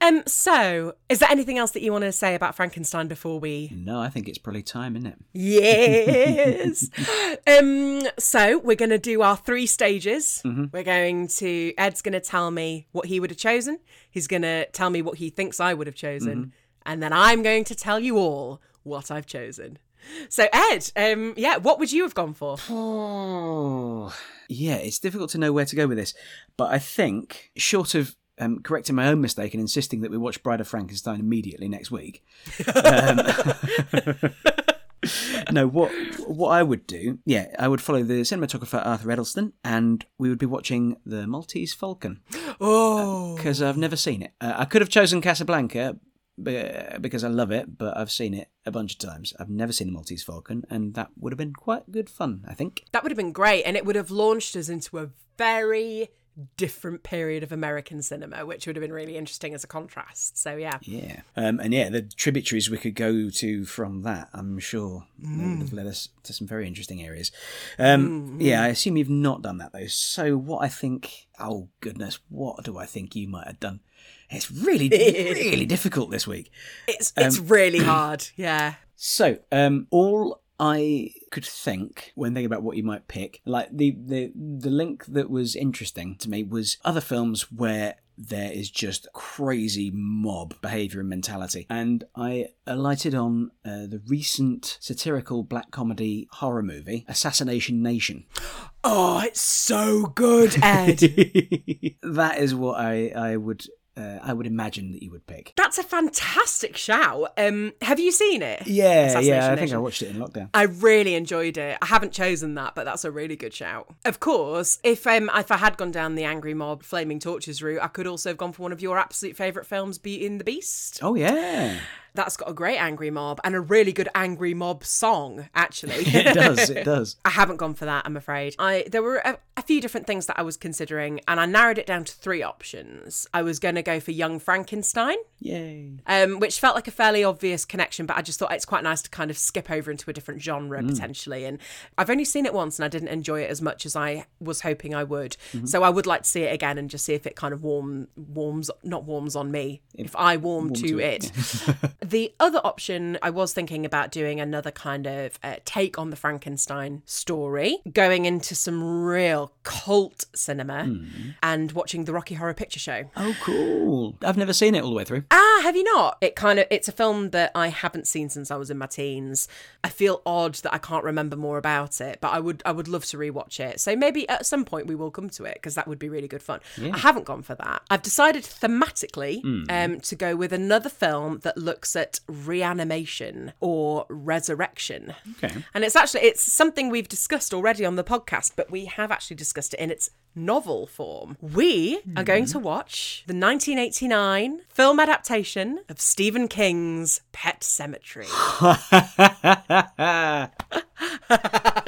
Um, so, is there anything else that you want to say about Frankenstein before we No, I think it's probably time, isn't it? Yes. um, so we're going to do our three stages. We're going to, Ed's going to tell me what he would have chosen. He's going to tell me what he thinks I would have chosen. And then I'm going to tell you all what I've chosen. So, Ed, um, yeah, what would you have gone for? Oh, yeah, it's difficult to know where to go with this, but I think, short of um, correcting my own mistake and insisting that we watch Bride of Frankenstein immediately next week, um, no, what what I would do, yeah, I would follow the cinematographer Arthur Edeson, and we would be watching The Maltese Falcon Oh, because I've never seen it. Uh, I could have chosen Casablanca. Be- Because I love it, but I've seen it a bunch of times. I've never seen The Maltese Falcon, and that would have been quite good fun, I think. that would have been great. And it would have launched us into a very different period of American cinema, which would have been really interesting as a contrast. So yeah. Yeah. Um, and yeah, the tributaries we could go to from that, I'm sure, would have led us to some very interesting areas. Um, Yeah, I assume you've not done that though. So what I think, oh goodness, what do I think you might have done? It's really, really difficult this week. It's it's really hard. Yeah. So, um, all I could think when thinking about what you might pick, like the, the the link that was interesting to me was other films where there is just crazy mob behavior and mentality. And I alighted on uh, the recent satirical black comedy horror movie, Assassination Nation. Oh, it's so good, Ed. that is what I, I would. Uh, I would imagine that you would pick. That's a fantastic shout. Um, have you seen it? Yeah, yeah. I think Nation. I watched it in lockdown. I really enjoyed it. I haven't chosen that, but that's a really good shout. Of course, if um if I had gone down the angry mob flaming torches route, I could also have gone for one of your absolute favourite films, Beauty and the Beast. Oh yeah, That's got a great angry mob and a really good angry mob song, actually. it does. It does. I haven't gone for that, I'm afraid. I there were a, a few different things that I was considering, and I narrowed it down to three options. I was going to go for Young Frankenstein, Yay. um, which felt like a fairly obvious connection, but I just thought it's quite nice to kind of skip over into a different genre potentially. And I've only seen it once, and I didn't enjoy it as much as I was hoping I would. So I would like to see it again and just see if it kind of warm warms, not warms on me, if I warm, to, to it. the other option, I was thinking about doing another kind of uh, take on the Frankenstein story, going into some real cult cinema and watching the Rocky Horror Picture Show. Oh, cool. I've never seen it all the way through. Ah, have you not? It kind of it's a film that I haven't seen since I was in my teens. I feel odd that I can't remember more about it, but I would I would love to rewatch it. So maybe at some point we will come to it because that would be really good fun. I haven't gone for that. I've decided thematically um, to go with another film that looks at reanimation or resurrection. Okay. And it's actually it's something we've discussed already on the podcast, but we have actually discussed it in its novel form. We are going to watch the 1989 film adaptation of Stephen King's Pet Sematary.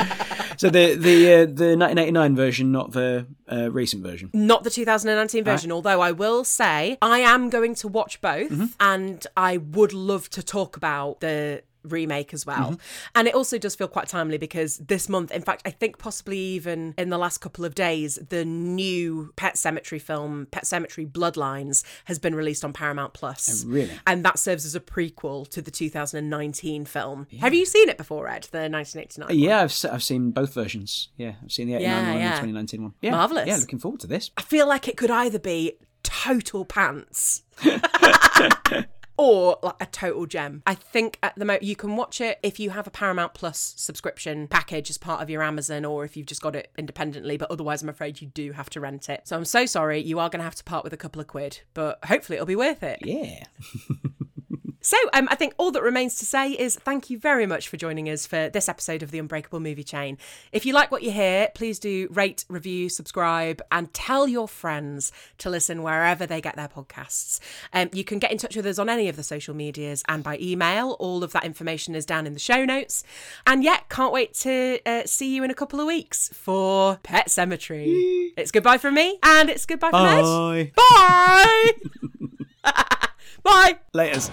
So the the uh, the 1989 version, not the uh, recent version. Not the 2019 version, although I will say I am going to watch both and I would love to talk about the remake as well. Mm-hmm. And it also does feel quite timely because this month, in fact, I think possibly even in the last couple of days, the new Pet Sematary film, Pet Sematary Bloodlines, has been released on Paramount Plus. Oh, really? And that serves as a prequel to the 2019 film. Have you seen it before, Ed? The 1989 one? Yeah, I've se- I've seen both versions. Yeah, I've seen the 89 Yeah, one and the 2019 one. Yeah, Marvellous. Yeah, looking forward to this. I feel like it could either be total pants or like a total gem. I think at the moment you can watch it if you have a Paramount Plus subscription package as part of your Amazon or if you've just got it independently, but otherwise I'm afraid you do have to rent it. So I'm so sorry, you are going to have to part with a couple of quid, but hopefully it'll be worth it. Yeah. So um, I think all that remains to say is thank you very much for joining us for this episode of the Unbreakable Movie Chain. If you like what you hear, please do rate, review, subscribe, and tell your friends to listen wherever they get their podcasts. Um, you can get in touch with us on any of the social medias and by email. All of that information is down in the show notes. And yet, can't wait to uh, see you in a couple of weeks for Pet Sematary. it's goodbye from me, and it's goodbye from Ed. Bye. Bye. Bye. Laters.